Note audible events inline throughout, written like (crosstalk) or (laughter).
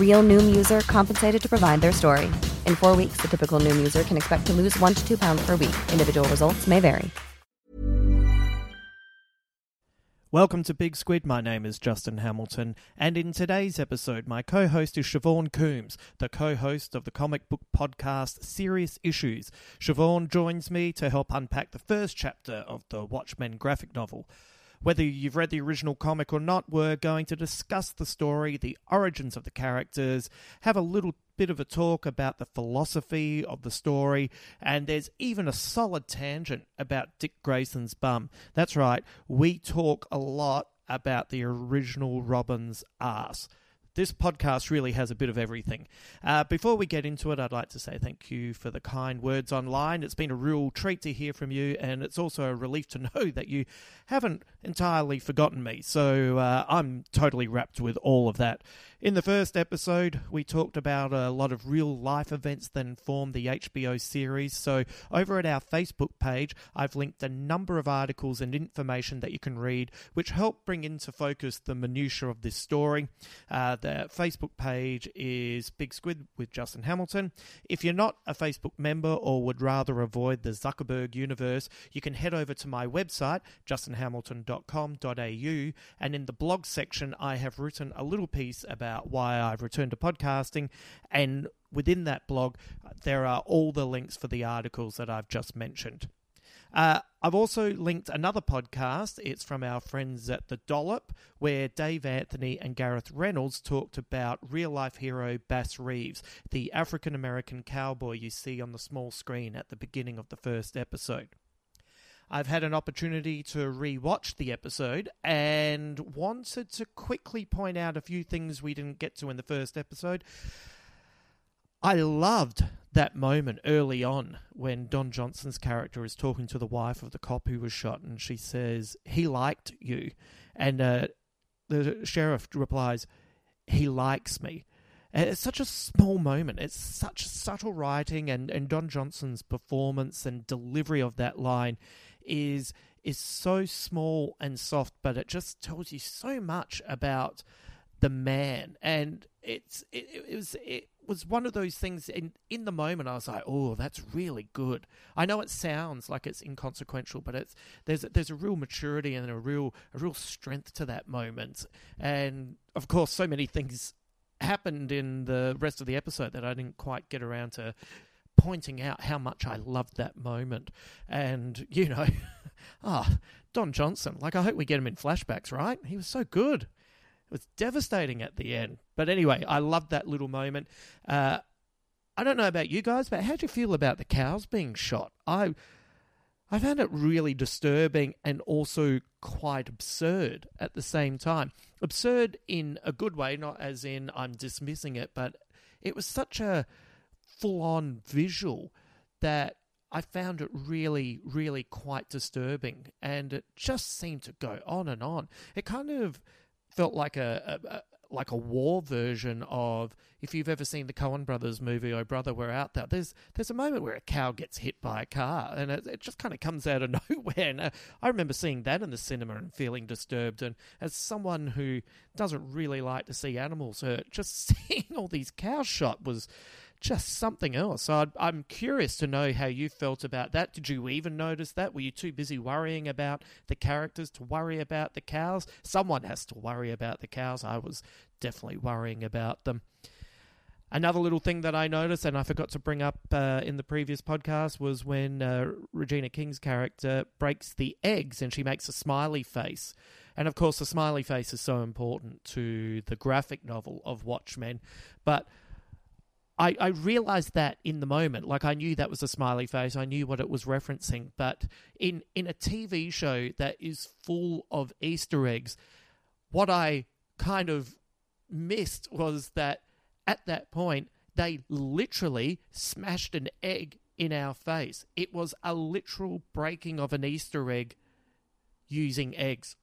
Real Noom user compensated to provide their story. In four weeks, the typical Noom user can expect to lose one to two pounds per week. Individual results may vary. Welcome to Big Squid. My name is Justin Hamilton, and in today's episode, my co host is Siobhan Coombs, the co host of the comic book podcast Serious Issues. Siobhan joins me to help unpack the first chapter of the Watchmen graphic novel. Whether you've read the original comic or not, we're going to discuss the story, the origins of the characters, have a little bit of a talk about the philosophy of the story, and there's even a solid tangent about Dick Grayson's bum. That's right, we talk a lot about the original Robin's ass this podcast really has a bit of everything. Uh, before we get into it, I'd like to say thank you for the kind words online. It's been a real treat to hear from you, and it's also a relief to (laughs) know that you haven't entirely forgotten me. So uh, I'm totally wrapped with all of that. In the first episode, we talked about a lot of real life events that informed the HBO series. So, over at our Facebook page, I've linked a number of articles and information that you can read, which help bring into focus the minutiae of this story. Uh, the Facebook page is Big Squid with Justin Hamilton. If you're not a Facebook member or would rather avoid the Zuckerberg universe, you can head over to my website, justinhamilton.com.au, and in the blog section, I have written a little piece about about why I've returned to podcasting. And within that blog, there are all the links for the articles that I've just mentioned. Uh, I've also linked another podcast. It's from our friends at The Dollop, where Dave Anthony and Gareth Reynolds talked about real life hero Bass Reeves, the African American cowboy you see on the small screen at the beginning of the first episode. I've had an opportunity to re-watch the episode and wanted to quickly point out a few things we didn't get to in the first episode. I loved that moment early on when Don Johnson's character is talking to the wife of the cop who was shot, and she says, He liked you. And uh, the sheriff replies, He likes me. And it's such a small moment. It's such subtle writing, and, and Don Johnson's performance and delivery of that line is is so small and soft, but it just tells you so much about the man. And it's it, it was it was one of those things in in the moment I was like, "Oh, that's really good." I know it sounds like it's inconsequential, but it's there's there's a real maturity and a real a real strength to that moment. And of course, so many things happened in the rest of the episode that I didn't quite get around to pointing out how much I loved that moment. And, you know, (laughs) ah, oh, Don Johnson, like, I hope we get him in flashbacks, right? He was so good. It was devastating at the end. But anyway, I loved that little moment. Uh, I don't know about you guys, but how do you feel about the cows being shot? I. I found it really disturbing and also quite absurd at the same time. Absurd in a good way, not as in I'm dismissing it, but it was such a full on visual that I found it really, really quite disturbing. And it just seemed to go on and on. It kind of felt like a, a, a like a war version of if you've ever seen the Coen Brothers movie "Oh Brother, We're Out There." There's there's a moment where a cow gets hit by a car, and it, it just kind of comes out of (laughs) nowhere. And uh, I remember seeing that in the cinema and feeling disturbed. And as someone who doesn't really like to see animals hurt, just (laughs) seeing all these cows shot was just something else. So i am curious to know how you felt about that. Did you even notice that? Were you too busy worrying about the characters to worry about the cows? Someone has to worry about the cows. I was definitely worrying about them. Another little thing that I noticed, and I forgot to bring up uh, in the previous podcast, was when uh, Regina King's character breaks the eggs and she makes a smiley face. And of course, the smiley face is so important to the graphic novel of Watchmen. But I, I realized that in the moment. Like I knew that was a smiley face. I knew what it was referencing. But in, in a TV show that is full of Easter eggs, what I kind of missed was that at that point, they literally smashed an egg in our face. It was a literal breaking of an Easter egg using eggs.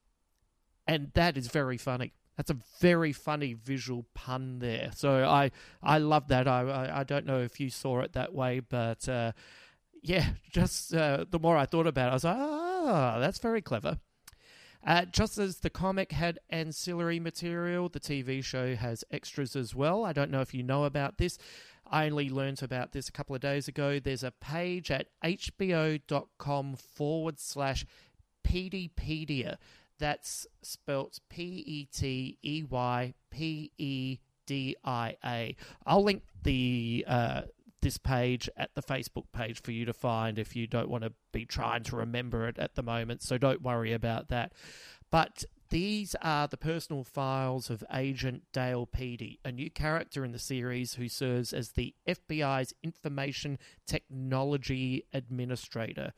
And that is very funny. That's a very funny visual pun there. So I I love that. I I, I don't know if you saw it that way, but uh, yeah, (laughs) just uh, the more I thought about it, I was like, ah, that's very clever. Uh, just as the comic had ancillary material, the TV show has extras as well. I don't know if you know about this. I only learnt about this a couple of days ago. There's a page at hbo.com forward slash Peteypedia that's spelt P E T E Y P E D I A. I'll link the uh, this page at the Facebook page for you to find if you don't want to be trying to remember it at the moment. So don't worry about that. But these are the personal files of Agent Dale Petey, a new character in the series who serves as the FBI's Information Technology Administrator.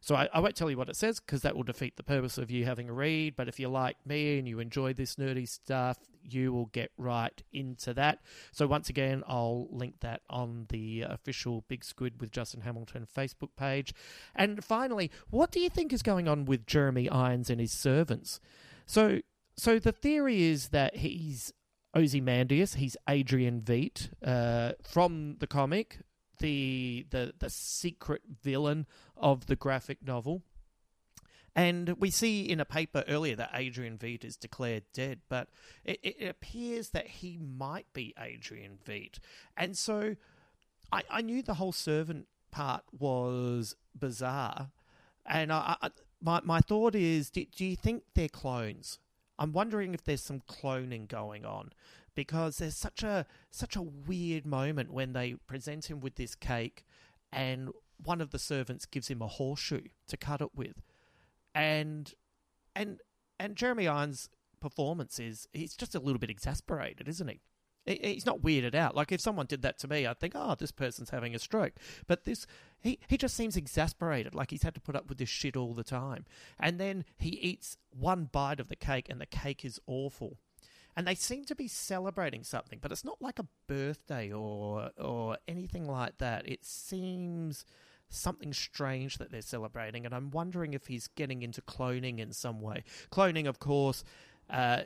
So I, I won't tell you what it says because that will defeat the purpose of you having a read. But if you're like me and you enjoy this nerdy stuff, you will get right into that. So once again, I'll link that on the official Big Squid with Justin Hamilton Facebook page. And finally, what do you think is going on with Jeremy Irons and his servants? So, so the theory is that he's Ozymandias, he's Adrian Veidt uh, from the comic, the the the secret villain of the graphic novel. And we see in a paper earlier that Adrian Veidt is declared dead, but it, it appears that he might be Adrian Veidt. And so I, I knew the whole servant part was bizarre. And I, I, my, my thought is do, do you think they're clones? I'm wondering if there's some cloning going on because there's such a such a weird moment when they present him with this cake and one of the servants gives him a horseshoe to cut it with. And and and Jeremy Irons performance is he's just a little bit exasperated isn't he? He's not weirded out. Like if someone did that to me I'd think oh this person's having a stroke. But this he he just seems exasperated like he's had to put up with this shit all the time. And then he eats one bite of the cake and the cake is awful and they seem to be celebrating something, but it's not like a birthday or or anything like that. It seems something strange that they're celebrating, and I'm wondering if he's getting into cloning in some way. Cloning, of course. Uh,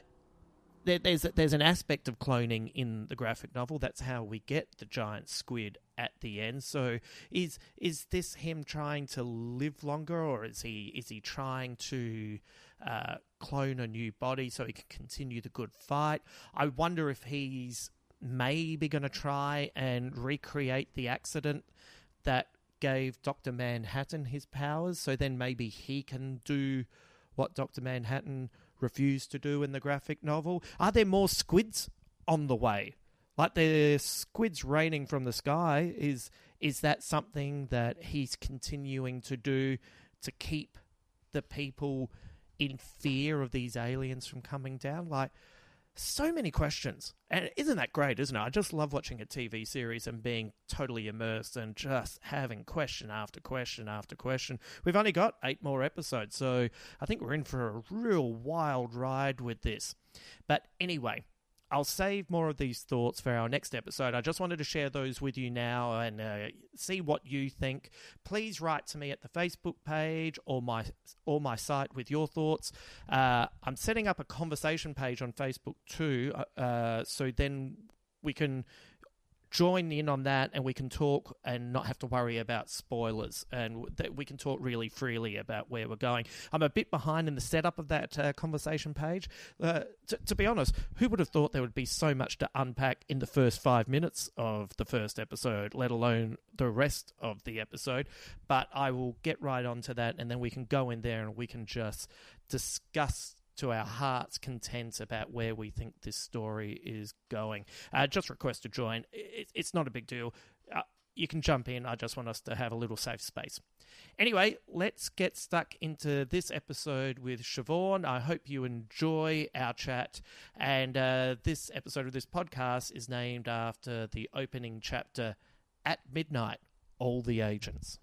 there, there's there's an aspect of cloning in the graphic novel. That's how we get the giant squid at the end. So is is this him trying to live longer, or is he is he trying to uh, clone a new body so he can continue the good fight. I wonder if he's maybe going to try and recreate the accident that gave Dr. Manhattan his powers, so then maybe he can do what Dr. Manhattan refused to do in the graphic novel. Are there more squids on the way? Like the squids raining from the sky is is that something that he's continuing to do to keep the people in fear of these aliens from coming down? Like, so many questions. And isn't that great, isn't it? I just love watching a TV series and being totally immersed and just having question after question after question. We've only got eight more episodes, so I think we're in for a real wild ride with this. But anyway, I'll save more of these thoughts for our next episode. I just wanted to share those with you now and uh, see what you think. Please write to me at the Facebook page or my or my site with your thoughts. Uh, I'm setting up a conversation page on Facebook too, uh, uh so then we can join in on that and we can talk and not have to worry about spoilers and that we can talk really freely about where we're going. I'm a bit behind in the setup of that uh, conversation page. Uh, t- to be honest, who would have thought there would be so much to unpack in the first five minutes of the first episode, let alone the rest of the episode? But I will get right onto that and then we can go in there and we can just discuss to our heart's content about where we think this story is going. Uh, just request to join. It, it's not a big deal. Uh, you can jump in. I just want us to have a little safe space. Anyway, let's get stuck into this episode with Siobhan. I hope you enjoy our chat. And uh, this episode of this podcast is named after the opening chapter At Midnight, All the Agents.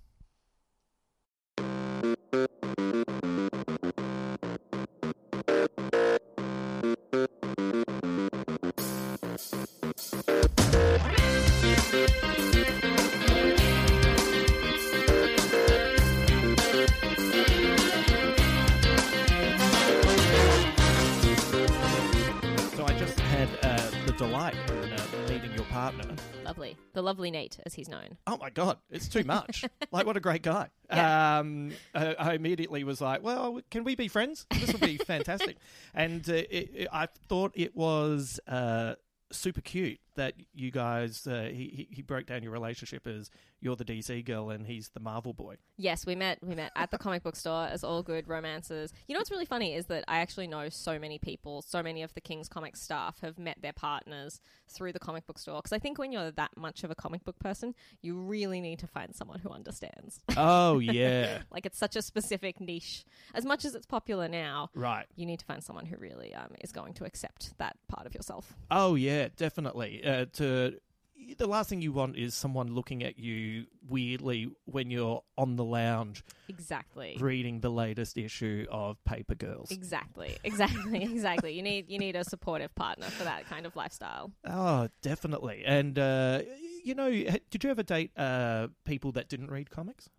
Partner. Lovely. The lovely Nate, as he's known. Oh my God, it's too much. (laughs) like, what a great guy. (laughs) Yeah. Um, I, I immediately was like, well, can we be friends? This would be (laughs) fantastic. and uh, it, it, I thought it was uh, super cute that you guys, uh, he, he broke down your relationship as you're the DC girl and he's the Marvel boy. Yes, we met. We met at the (laughs) comic book store as all good romances. You know what's really funny is that I actually know so many people. So many of the King's Comics staff have met their partners through the comic book store. Because I think when you're that much of a comic book person, you really need to find someone who understands. Oh (laughs) yeah, like it's such a specific niche. As much as it's popular now, right? You need to find someone who really um, is going to accept that part of yourself. Oh yeah, definitely. Uh, to the last thing you want is someone looking at you weirdly when you're on the lounge. Exactly. Reading the latest issue of Paper Girls. Exactly. Exactly. (laughs) exactly. You need you need a supportive partner for that kind of lifestyle. Oh, definitely. And uh, you know, did you ever date uh, people that didn't read comics?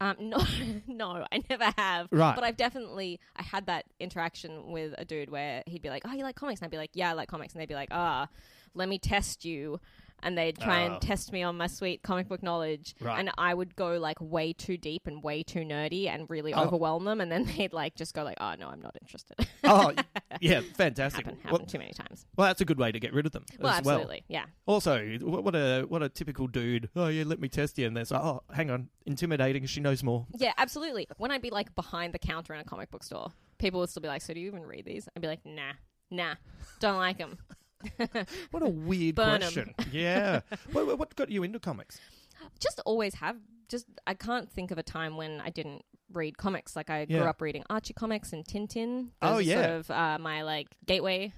Um, (laughs) no, no, I never have. Right. But I've definitely I had that interaction with a dude where he'd be like, "Oh, you like comics?" And I'd be like, "Yeah, I like comics." And they'd be like, "Ah, let me test you." and they'd try and ah. test me on my sweet comic book knowledge. Right. And I would go like way too deep and way too nerdy and really oh. overwhelm them. And then (laughs) they'd like just go like, oh, no, I'm not interested. oh, (laughs) yeah, fantastic. Happened, happened well, too many times. Well, that's a good way to get rid of them. Well, absolutely, well. yeah. Also, what a what a typical dude. Oh, yeah, let me test you. And they're like, oh, hang on, intimidating. She knows more. Yeah, absolutely. When I'd be like behind the counter in a comic book store, people would still be like, so do you even read these? I'd be like, nah, nah, don't like them. (laughs) what a weird Burn 'em. question. Yeah. what, what got you into comics? Just always have. Just I can't think of a time when I didn't read comics. Like I Yeah. grew up reading Archie comics and Tintin. Oh, Those are yeah. Sort of uh, my like gateway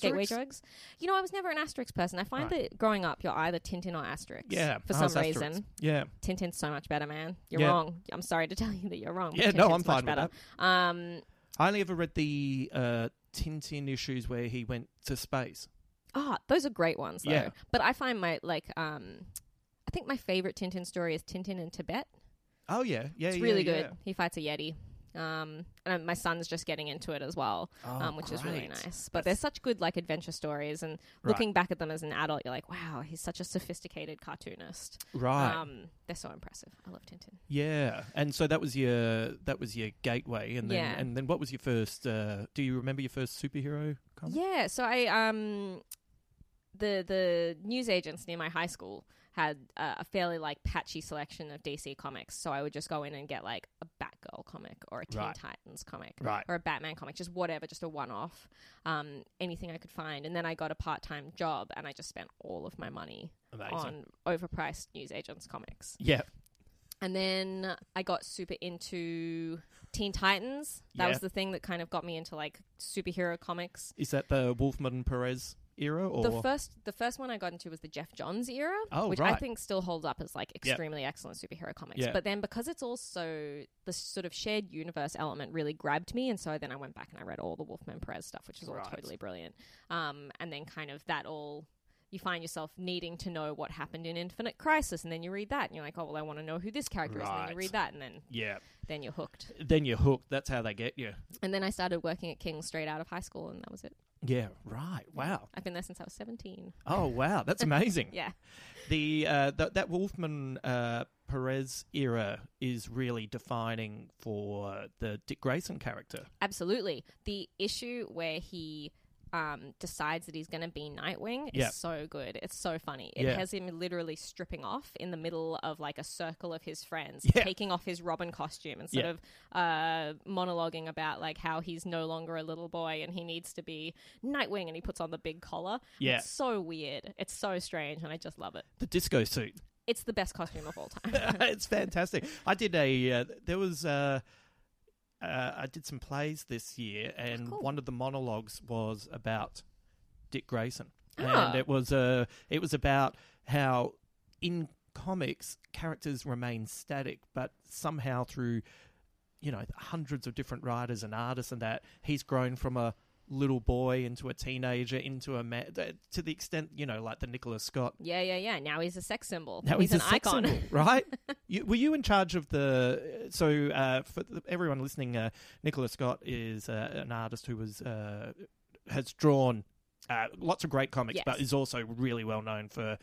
gateway Asterix? drugs. You know, I was never an Asterix person. I find Right. that growing up, you're either Tintin or Asterix. Yeah. For I some was Asterix. reason, Yeah. Tintin's so much better, man. You're Yeah. wrong. I'm sorry to tell you that you're wrong. but Yeah, no, Tintin's I'm fine much with better. Um, I only ever read the uh, Tintin issues where he went to space. Ah, those are great ones though. Yeah. But I find my like um I think my favorite Tintin story is Tintin in Tibet. Oh, yeah. Yeah, It's yeah, really yeah. good. He fights a yeti. Um, and my son's just getting into it as well, Oh, um, which is really nice. But they're such good like adventure stories, and Right. looking back at them as an adult, you're like, wow, he's such a sophisticated cartoonist. Right. Um, they're so impressive. I love Tintin. Yeah, and so that was your that was your gateway, and then Yeah. and then what was your first? Uh, do you remember your first superhero comic? Yeah, so I um the the news agents near my high school had uh, a fairly like patchy selection of DC comics, so I would just go in and get like a Batgirl comic or a Teen Right. Titans comic Right. or a Batman comic, just whatever, just a one off, um, anything I could find. And then I got a part time job, and I just spent all of my money Amazing. on overpriced news agents comics. Yeah. And then I got super into Teen Titans. That Yeah. was the thing that kind of got me into like superhero comics. Is that the Wolfman Perez era, or The first, the first one I got into was the Geoff Johns era, Oh, which I think still holds up as like extremely excellent superhero comics. Yeah. But then because it's also the sort of shared universe element really grabbed me, and so then I went back and I read all the Wolfman Perez stuff, which is all Right. totally brilliant. Um, and then kind of that all. You find yourself needing to know what happened in Infinite Crisis, and then you read that, and you're like, "Oh, well, I want to know who this character is." And then you read that, and then yeah, then you're hooked. then you're hooked. That's how they get you. And then I started working at King straight out of high school, and that was it. Yeah, right. Wow. I've been there since I was 17. Oh wow, that's amazing. (laughs) Yeah. The uh, th- that Wolfman uh, Perez era is really defining for the Dick Grayson character. Absolutely. The issue where he um, decides that he's going to be Nightwing is Yeah. so good. It's so funny. It Yeah. has him literally stripping off in the middle of like a circle of his friends, Yeah. taking off his Robin costume and sort Yeah. of uh, monologuing about like how he's no longer a little boy and he needs to be Nightwing and he puts on the big collar. Yeah. It's so weird. It's so strange and I just love it. The disco suit. It's the best costume of all time. (laughs) it's fantastic. I did a. Uh, there was. Uh, uh, I did some plays this year, and Oh, cool. one of the monologues was about Dick Grayson, Ah. and it was uh, it was about how in comics characters remain static, but somehow through you know hundreds of different writers and artists and that he's grown from a little boy into a teenager into a man to the extent you know like the Nicola Scott yeah, yeah, yeah. Now he's a sex symbol. now he's, he's, an icon. symbol, right? (laughs) you, were you in charge of the? So uh, for everyone listening, uh, Nicola Scott is uh, an artist who was uh, has drawn uh, lots of great comics, Yes. but is also really well known for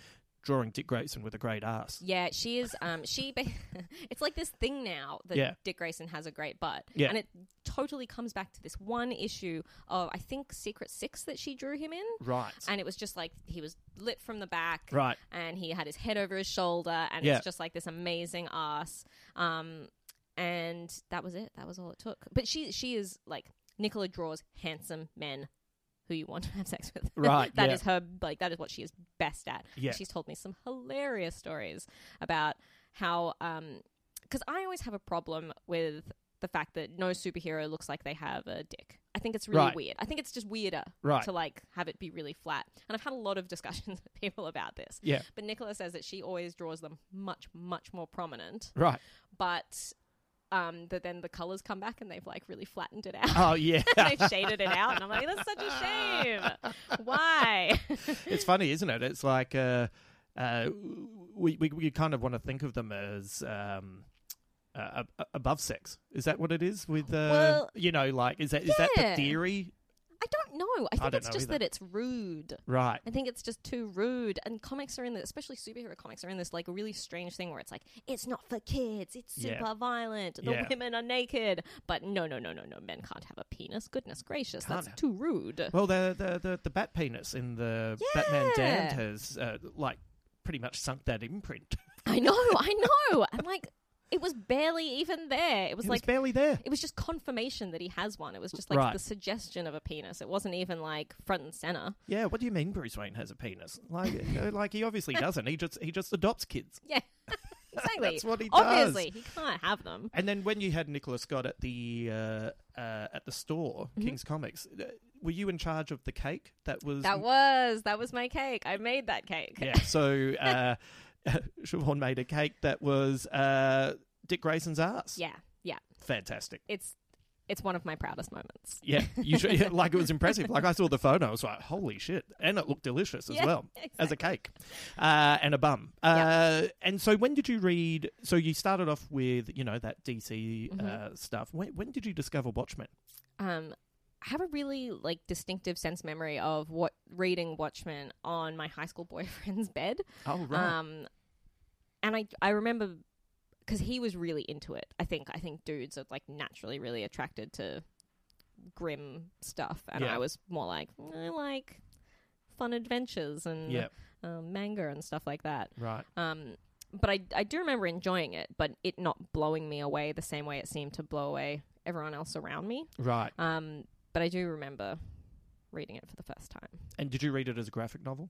drawing Dick Grayson with a great ass. Yeah, she is. Um, she. (laughs) It's like this thing now that Yeah. Dick Grayson has a great butt, Yeah. and it totally comes back to this one issue of I think Secret Six that she drew him in, Right. and it was just like he was lit from the back, Right. and he had his head over his shoulder, and Yeah. it's just like this amazing ass. Um, and that was it. That was all it took. But she, she is like Nicola draws handsome men. Who you want to have sex with? (laughs) Right, That yeah. is her like that is what she is best at. Yeah. She's told me some hilarious stories about how um because I always have a problem with the fact that no superhero looks like they have a dick. I think it's really Right. weird. I think it's just weirder Right. to like have it be really flat. And I've had a lot of (laughs) discussions with people about this. Yeah. But Nicola says that she always draws them much, much more prominent. Right. But um, that then the colors come back and they've like really flattened it out. Oh (laughs) yeah. they've shaded it out, and I'm like, that's such a shame. Why? (laughs) it's funny, isn't it? It's like uh, uh, we, we we kind of want to think of them as um, uh, above sex. Is that what it is? With uh, Well, you know, like is that is that the theory? I don't know. I think don't it's know just either. that it's rude. Right. I think it's just too rude. And comics are in this, especially superhero comics are in this like really strange thing where it's like it's not for kids. It's Yeah. super violent. The Yeah. women are naked. But no, no, no, no, no. Men can't have a penis. Goodness gracious, that's Can't. too rude. Well, the the the, the bat penis in the Batman Yeah. Damned has uh, like pretty much sunk that imprint. I know, I know. (laughs) And like, it was barely even there. It was it like was barely there. it was just confirmation that he has one. It was just like Right. the suggestion of a penis. It wasn't even like front and center. Yeah. What do you mean Bruce Wayne has a penis? Like, like he obviously (laughs) doesn't. He just he just adopts kids. Yeah, (laughs) exactly. That's what he Obviously, does. he can't have them. And then when you had Nicola Scott at the uh, uh, at the store, Mm-hmm. King's Comics, uh, were you in charge of the cake that was? That was that was my cake. I made that cake. yeah. So (laughs) uh, (laughs) Siobhan made a cake that was uh, Dick Grayson's ass. yeah, yeah. Fantastic. It's it's one of my proudest moments. Yeah, you should, yeah, like it was (laughs) impressive. Like I saw the photo, I was like, "Holy shit!" And it looked delicious as Yeah, well as a cake uh, and a bum. Uh, And so, when did you read? So you started off with you know that DC Mm-hmm. uh, stuff. When, when did you discover Watchmen? Um, I have a really like distinctive sense memory of what reading Watchmen on my high school boyfriend's bed. Oh Um, and I I remember because he was really into it. I think I think dudes are like naturally really attracted to grim stuff, and Yeah. I was more like I like fun adventures and Yeah. um, manga and stuff like that. right. Um, but I I do remember enjoying it, but it not blowing me away the same way it seemed to blow away everyone else around me. Right. Um, but I do remember reading it for the first time. And did you read it as a graphic novel?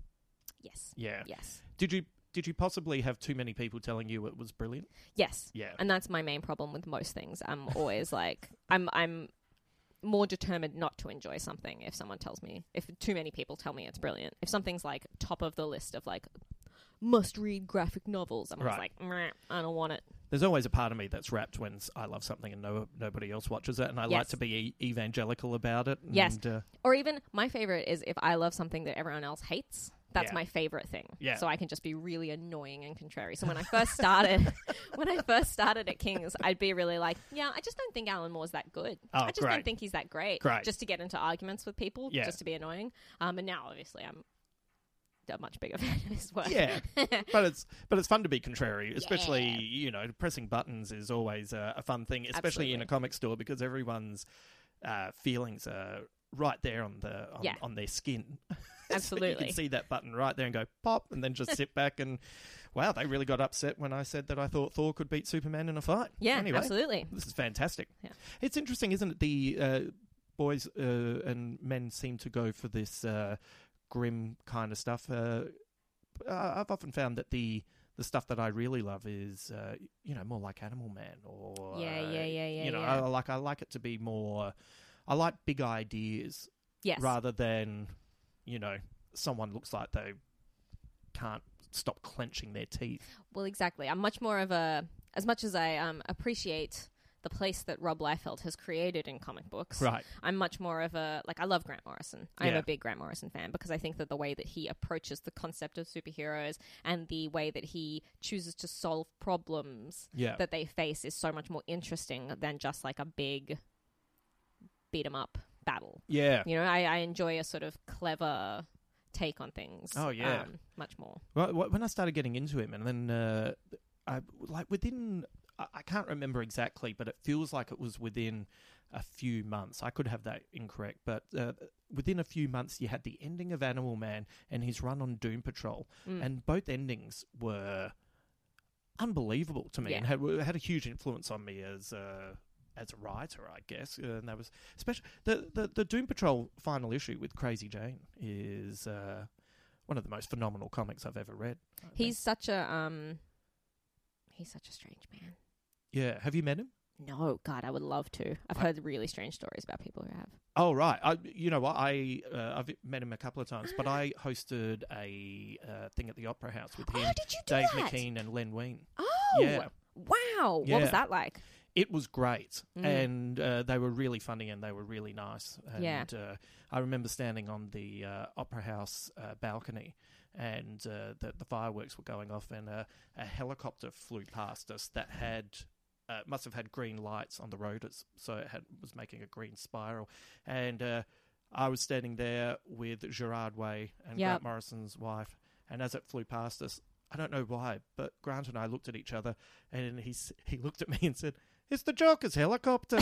Yes. Yeah. Yes. Did you did you possibly have too many people telling you it was brilliant? Yes. Yeah. And that's my main problem with most things. I'm always like I'm I'm more determined not to enjoy something if someone tells me if too many people tell me it's brilliant. If something's like top of the list of like must read graphic novels, I'm Right. like "Meh, I don't want it. There's always a part of me that's wrapped when I love something and no nobody else watches it, and I like to be e- evangelical about it. Yes. uh, Or even my favorite is if I love something that everyone else hates. That's Yeah. my favorite thing. Yeah. So I can just be really annoying and contrary. So when I first started, (laughs) when I first started at Kings, I'd be really like, yeah, I just don't think Alan Moore's that good. Oh, I just great. don't think he's that great. Great. Just to get into arguments with people, Yeah. just to be annoying. Um, and now obviously I'm a much bigger (laughs) fan of his work. yeah, (laughs) but it's but it's fun to be contrary, especially Yeah. you know pressing buttons is always a, a fun thing, especially in a comic store because everyone's uh, feelings are right there on the on, Yeah. on their skin. (laughs) So you can see that button right there and go pop, and then just sit back and wow, they really got upset when I said that I thought Thor could beat Superman in a fight. Yeah, anyway, absolutely. This is fantastic. Yeah. It's interesting, isn't it? The uh, boys uh, and men seem to go for this uh, grim kind of stuff. Uh, I've often found that the the stuff that I really love is, uh, you know, more like Animal Man or Yeah, uh, yeah, yeah, yeah, You know, yeah. I like I like it to be more. I like big ideas Yes. rather than, you know, someone looks like they can't stop clenching their teeth. Well, exactly. I'm much more of a, as much as I um, appreciate the place that Rob Liefeld has created in comic books. Right. I'm much more of a like I love Grant Morrison. I'm Yeah. a big Grant Morrison fan because I think that the way that he approaches the concept of superheroes and the way that he chooses to solve problems Yeah. that they face is so much more interesting than just like a big beat 'em up battle. Yeah. You know, I, I enjoy a sort of clever take on things. Oh, yeah. um, much more. Well, when I started getting into him, and then uh, I like within, I I can't remember exactly, but it feels like it was within a few months. I could have that incorrect, but uh, within a few months, you had the ending of Animal Man and his run on Doom Patrol, Mm. and both endings were unbelievable to me Yeah. and had had a huge influence on me as. Uh, as a writer, I guess, uh, and that was special. The, the the Doom Patrol final issue with Crazy Jane is uh, one of the most phenomenal comics I've ever read. I think. He's such a um he's such a strange man. Yeah. Have you met him? No, God, I would love to. I've I- heard really strange stories about people who have. Oh right. I you know what I uh, I've met him a couple of times, but I (gasps) hosted a uh, thing at the Opera House with him, Oh, did you do Dave that? McKean, and Len Wein. Oh, Yeah. wow! What was that like? It was great, Mm. and uh, they were really funny and they were really nice. And, Yeah. Uh, I remember standing on the uh, Opera House uh, balcony, and uh, the, the fireworks were going off, and a, a helicopter flew past us that had. Uh, must have had green lights on the rotors, so it had was making a green spiral. And uh, I was standing there with Gerard Way and Yep. Grant Morrison's wife, and as it flew past us, I don't know why, but Grant and I looked at each other, and he he looked at me and said, "It's the Joker's helicopter."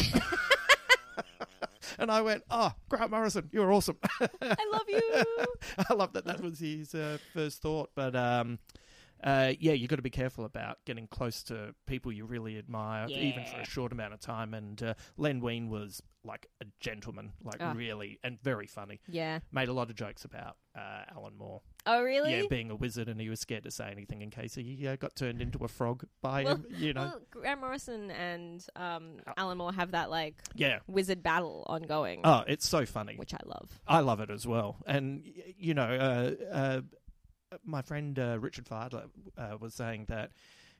and I went, "Oh, Grant Morrison, you're awesome." I love you. (laughs) I love that that was his uh, first thought, but um, uh, yeah, you've got to be careful about getting close to people you really admire, even for a short amount of time. And uh, Len Wein was like a gentleman, like Ah. really, and very funny. yeah. Made a lot of jokes about uh, Alan Moore. Oh, really? Yeah, being a wizard, and he was scared to say anything in case he uh, got turned into a frog by Well- him. You know, Well, Grant Morrison and um, Uh, Alan Moore have that like yeah. wizard battle ongoing, Oh, it's so funny. which I love. I love it as well. And y- you know, uh, uh, my friend uh, Richard Fidler uh, was saying that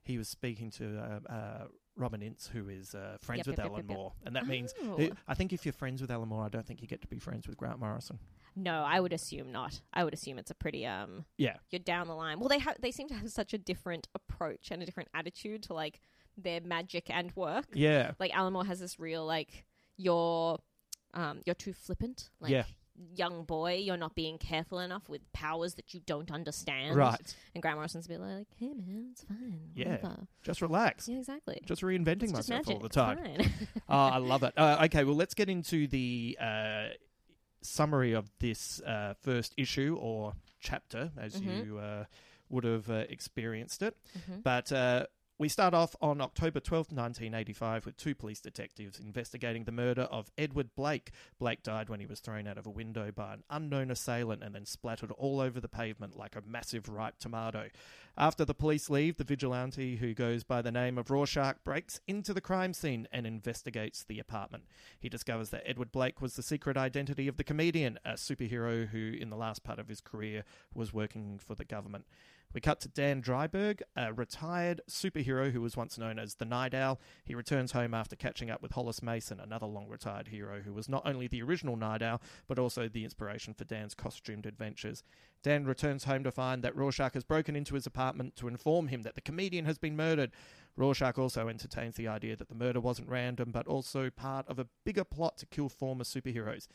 he was speaking to uh, uh, Robin Ince, who is uh, friends Yep, with yep, Alan yep. Moore, and that means Oh. I think if you're friends with Alan Moore, I don't think you get to be friends with Grant Morrison. No, I would assume not. I would assume it's a pretty um Yeah, you're down the line. Well, they have they seem to have such a different approach and a different attitude to like their magic and work. yeah, Like Alan Moore has this real like you're um you're too flippant. Like Yeah. Young boy, you're not being careful enough with powers that you don't understand. right. And Grant Morrison's a bit like, Hey man, it's fine. Yeah. whatever." Just relax. Yeah, exactly. Just reinventing It's myself magic. all the it's time. fine. oh, (laughs) I love it. Uh, okay, well, let's get into the uh, summary of this uh, first issue or chapter, as Mhm. you uh, would have uh, experienced it. Mhm. But uh, we start off on October 12th, 1985, with two police detectives investigating the murder of Edward Blake. Blake died when he was thrown out of a window by an unknown assailant and then splattered all over the pavement like a massive ripe tomato. After the police leave, the vigilante, who goes by the name of Rorschach, breaks into the crime scene and investigates the apartment. He discovers that Edward Blake was the secret identity of the comedian, a superhero who, in the last part of his career, was working for the government. We cut to Dan Dreiberg, a retired superhero who was once known as the Night Owl. He returns home after catching up with Hollis Mason, another long retired hero who was not only the original Night Owl, but also the inspiration for Dan's costumed adventures. Dan returns home to find that Rorschach has broken into his apartment to inform him that the comedian has been murdered. Rorschach also entertains the idea that the murder wasn't random, but also part of a bigger plot to kill former superheroes.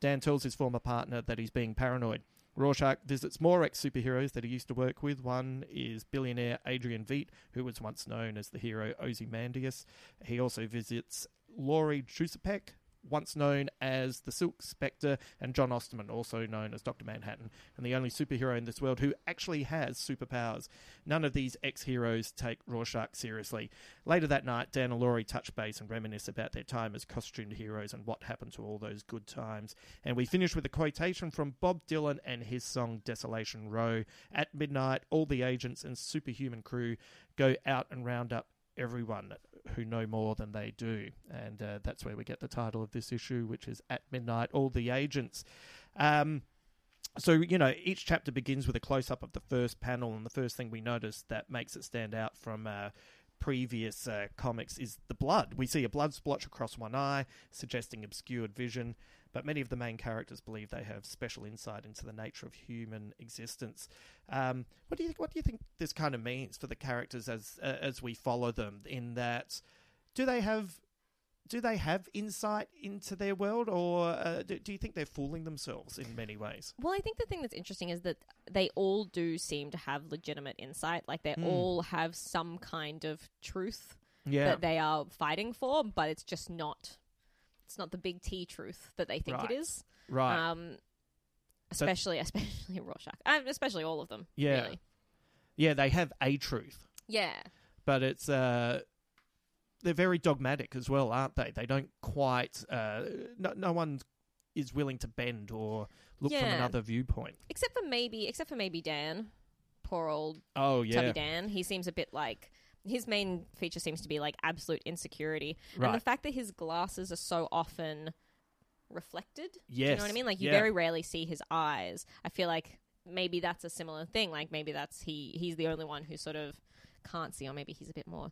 Dan tells his former partner that he's being paranoid. Rorschach visits more ex superheroes that he used to work with. One is billionaire Adrian Veidt, who was once known as the hero Ozymandias. He also visits Laurie Juspeczyk, once known as the Silk Spectre, and John Osterman, also known as Dr. Manhattan, and the only superhero in this world who actually has superpowers. None of these ex heroes take Rorschach seriously. Later that night, Dan and Laurie touch base and reminisce about their time as costumed heroes and what happened to all those good times. And we finish with a quotation from Bob Dylan and his song Desolation Row. At midnight, all the agents and superhuman crew go out and round up everyone who know more than they do. And uh, that's where we get the title of this issue, which is At Midnight, All the Agents. Um, so, you know, each chapter begins with a close up of the first panel, and the first thing we notice that makes it stand out from. Uh, previous uh, comics is the blood. We see a blood splotch across one eye, suggesting obscured vision, but many of the main characters believe they have special insight into the nature of human existence. Um, what do you what do you think this kind of means for the characters as uh, as we follow them? In that, do they have do they have insight into their world, or uh, do, do you think they're fooling themselves in many ways? Well, I think the thing that's interesting is that they all do seem to have legitimate insight. Like they Mm. all have some kind of truth Yeah, that they are fighting for, but it's just not. It's not the big T truth that they think Right. it is. right. Um, especially, (laughs) especially Rorschach, uh, especially all of them. Yeah. really. yeah, they have a truth. yeah. but it's uh, they're very dogmatic as well, aren't they? They don't quite. Uh, no, no one is willing to bend or look from another viewpoint. Except for maybe, except for maybe Dan, poor old Oh yeah, Tubby Dan. He seems a bit like his main feature seems to be like absolute insecurity, and the fact that his glasses are so often reflected. Do you know what I mean? Like you yeah. very rarely see his eyes. I feel like maybe that's a similar thing. Like maybe that's he he's the only one who sort of can't see, or maybe he's a bit more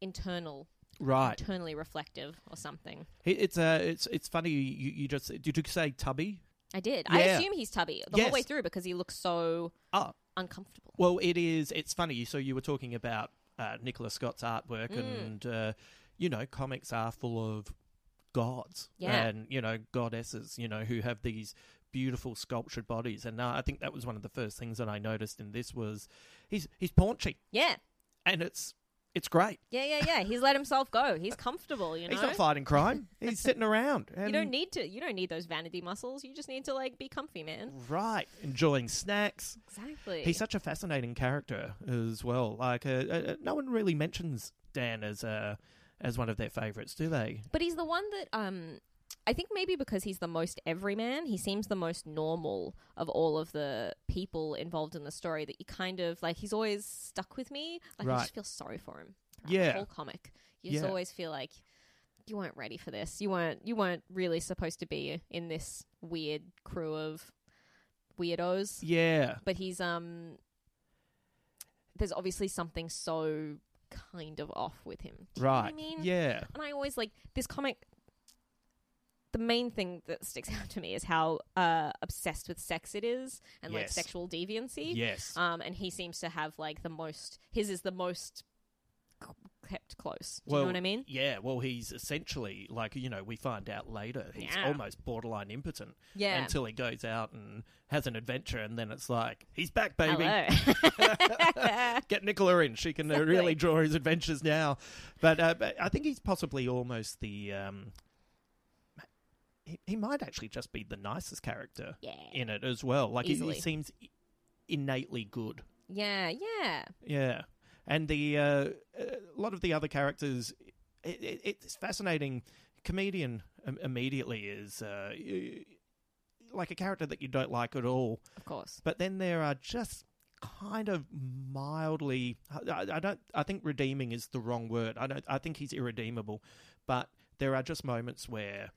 internal, right. internally reflective, or something. It's uh, it's it's funny. You, you just did you say Tubby? I did. I assume he's Tubby the whole way through because he looks so Oh, uncomfortable. well, it is. It's funny. So you were talking about uh, Nicola Scott's artwork, Mm. and uh, you know, comics are full of gods Yeah. and you know goddesses, you know, who have these beautiful sculptured bodies. And uh, I think that was one of the first things that I noticed in this was he's he's paunchy, Yeah. and it's it's great. Yeah, yeah, yeah. He's let himself go. He's comfortable, you know. He's not fighting crime. he's sitting around. And You don't need to. You don't need those vanity muscles. You just need to like be comfy, man. right enjoying snacks. Exactly. He's such a fascinating character as well. Like, uh, uh, no one really mentions Dan as uh, as one of their favorites, do they? but he's the one that um, I think maybe because he's the most everyman. He seems the most normal of all of the people involved in the story. That you kind of like. He's always stuck with me. Like I just feel sorry for him. Yeah. The whole comic. You just always feel like. You weren't ready for this. You weren't. You weren't really supposed to be in this weird crew of weirdos. Yeah, but he's um there's obviously something so kind of off with him. Do you know what right. I mean? Yeah, And I always like this comic the main thing that sticks (laughs) out to me is how uh obsessed with sex it is and like sexual deviancy. yes, Um and he seems to have like the most his is the most kept close. Do you well, know what I mean? Yeah, well, he's essentially like you know we find out later he's Yeah. almost borderline impotent Yeah. until he goes out and has an adventure, and then it's like he's back, baby. (laughs) Get Nicola in; she can uh, Exactly. really draw his adventures now. But, uh, but I think he's possibly almost the. Um, he, he might actually just be the nicest character yeah. in it as well. Like he, he seems innately good. Yeah, yeah. Yeah. and the uh, a lot of the other characters. It, it, it's fascinating. Comedian immediately is uh, y- like a character that you don't like at all, Of course. but then there are just kind of mildly. I, I don't. I think redeeming is the wrong word. I don't. I think he's irredeemable, but there are just moments where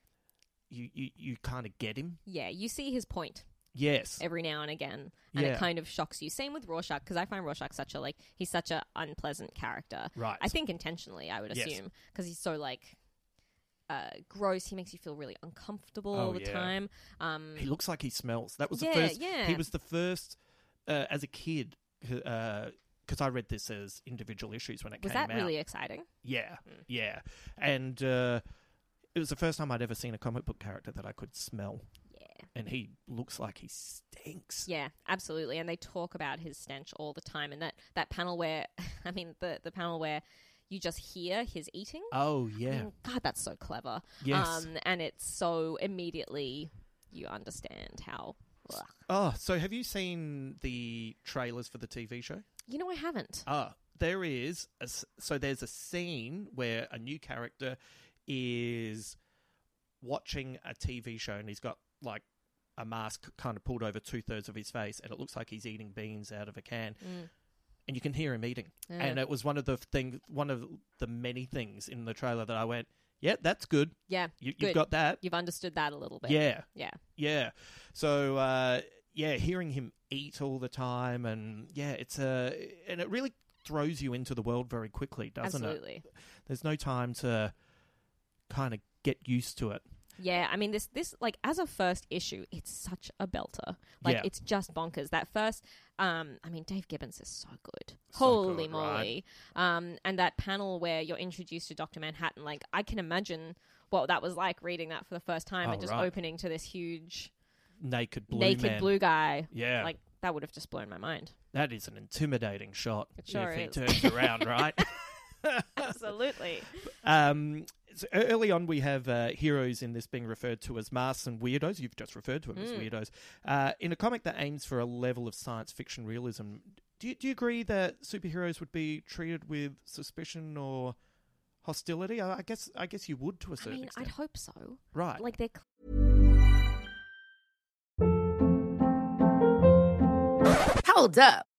you you, you kind of get him. Yeah, you see his point Yes. every now and again, and Yeah. it kind of shocks you. Same with Rorschach, because I find Rorschach such a like he's such a unpleasant character. Right. I think intentionally, I would Yes. assume, because he's so like uh, gross. He makes you feel really uncomfortable Oh, all the yeah. time. Um, He looks like he smells. That was Yeah, the first. yeah. He was the first uh, as a kid because I read this as individual issues when it was came that really exciting? Yeah, yeah, and uh, it was the first time I'd ever seen a comic book character that I could smell, Yeah. and he looks like he stinks. Yeah, absolutely. And they talk about his stench all the time. And that, that panel where, (laughs) I mean, the, the panel where you just hear his eating. Oh I yeah, mean, God, that's so clever. Yes. Um, and it's so immediately you understand how. ugh. Oh, so have you seen the trailers for the TV show? You know, I haven't. Ah, there is. A, so there's a scene where a new character is watching a TV show, and he's got like a mask kind of pulled over two thirds of his face, and it looks like he's eating beans out of a can, Mm. and you can hear him eating. Yeah. And it was one of the thing, one of the many things in the trailer that I went, "Yeah, that's good. Yeah. You, you've got that. You've understood that a little bit. Yeah, Yeah. yeah. So uh, yeah, hearing him eat all the time, and yeah, it's a and it really throws you into the world very quickly, doesn't it? Absolutely. There's no time to kind of get used to it. Yeah, I mean this this like as a first issue, it's such a belter. Like Yeah. it's just bonkers. That first um I mean Dave Gibbons is so good. So Holy good, moly. Um and that panel where you're introduced to Dr. Manhattan, like I can imagine what that was like reading that for the first time Oh, and just right. opening to this huge Naked blue naked man. blue guy. Yeah, Like that would have just blown my mind. that is an intimidating shot. It sure if he turns around, right? (laughs) Absolutely. (laughs) Um, early on, we have uh, heroes in this being referred to as masks and weirdos. You've just referred to them as Mm. weirdos. Uh, in a comic that aims for a level of science fiction realism, do you, do you agree that superheroes would be treated with suspicion or hostility? I, I guess I guess you would to a certain mean, extent, I'd hope so. right? Like they're Hold up.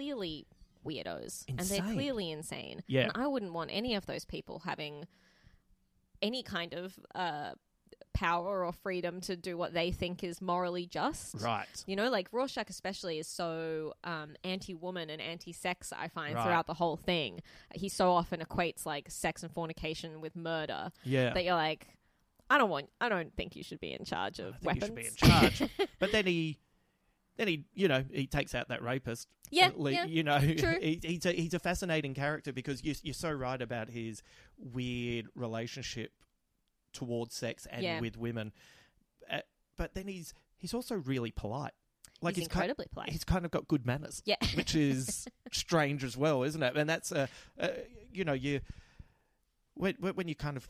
Clearly weirdos and they're clearly insane. Yeah. And I wouldn't want any of those people having any kind of uh, power or freedom to do what they think is morally just. right. You know, like Rorschach especially is so um, anti-woman and anti-sex. I find Right. throughout the whole thing, he so often equates like sex and fornication with murder. Yeah. That you're like, I don't want. I don't think you should be in charge of I think weapons. you should be in charge. (laughs) but then he, then he, you know, he takes out that rapist. Yeah, le- yeah, you know, (laughs) true. he, he's a he's a fascinating character because you, you're so right about his weird relationship towards sex and Yeah. with women. Uh, but then he's he's also really polite. Like He's ki- incredibly polite. He's kind of got good manners. Yeah. (laughs) which is (laughs) strange as well, isn't it? And that's uh, uh you know you when when you kind of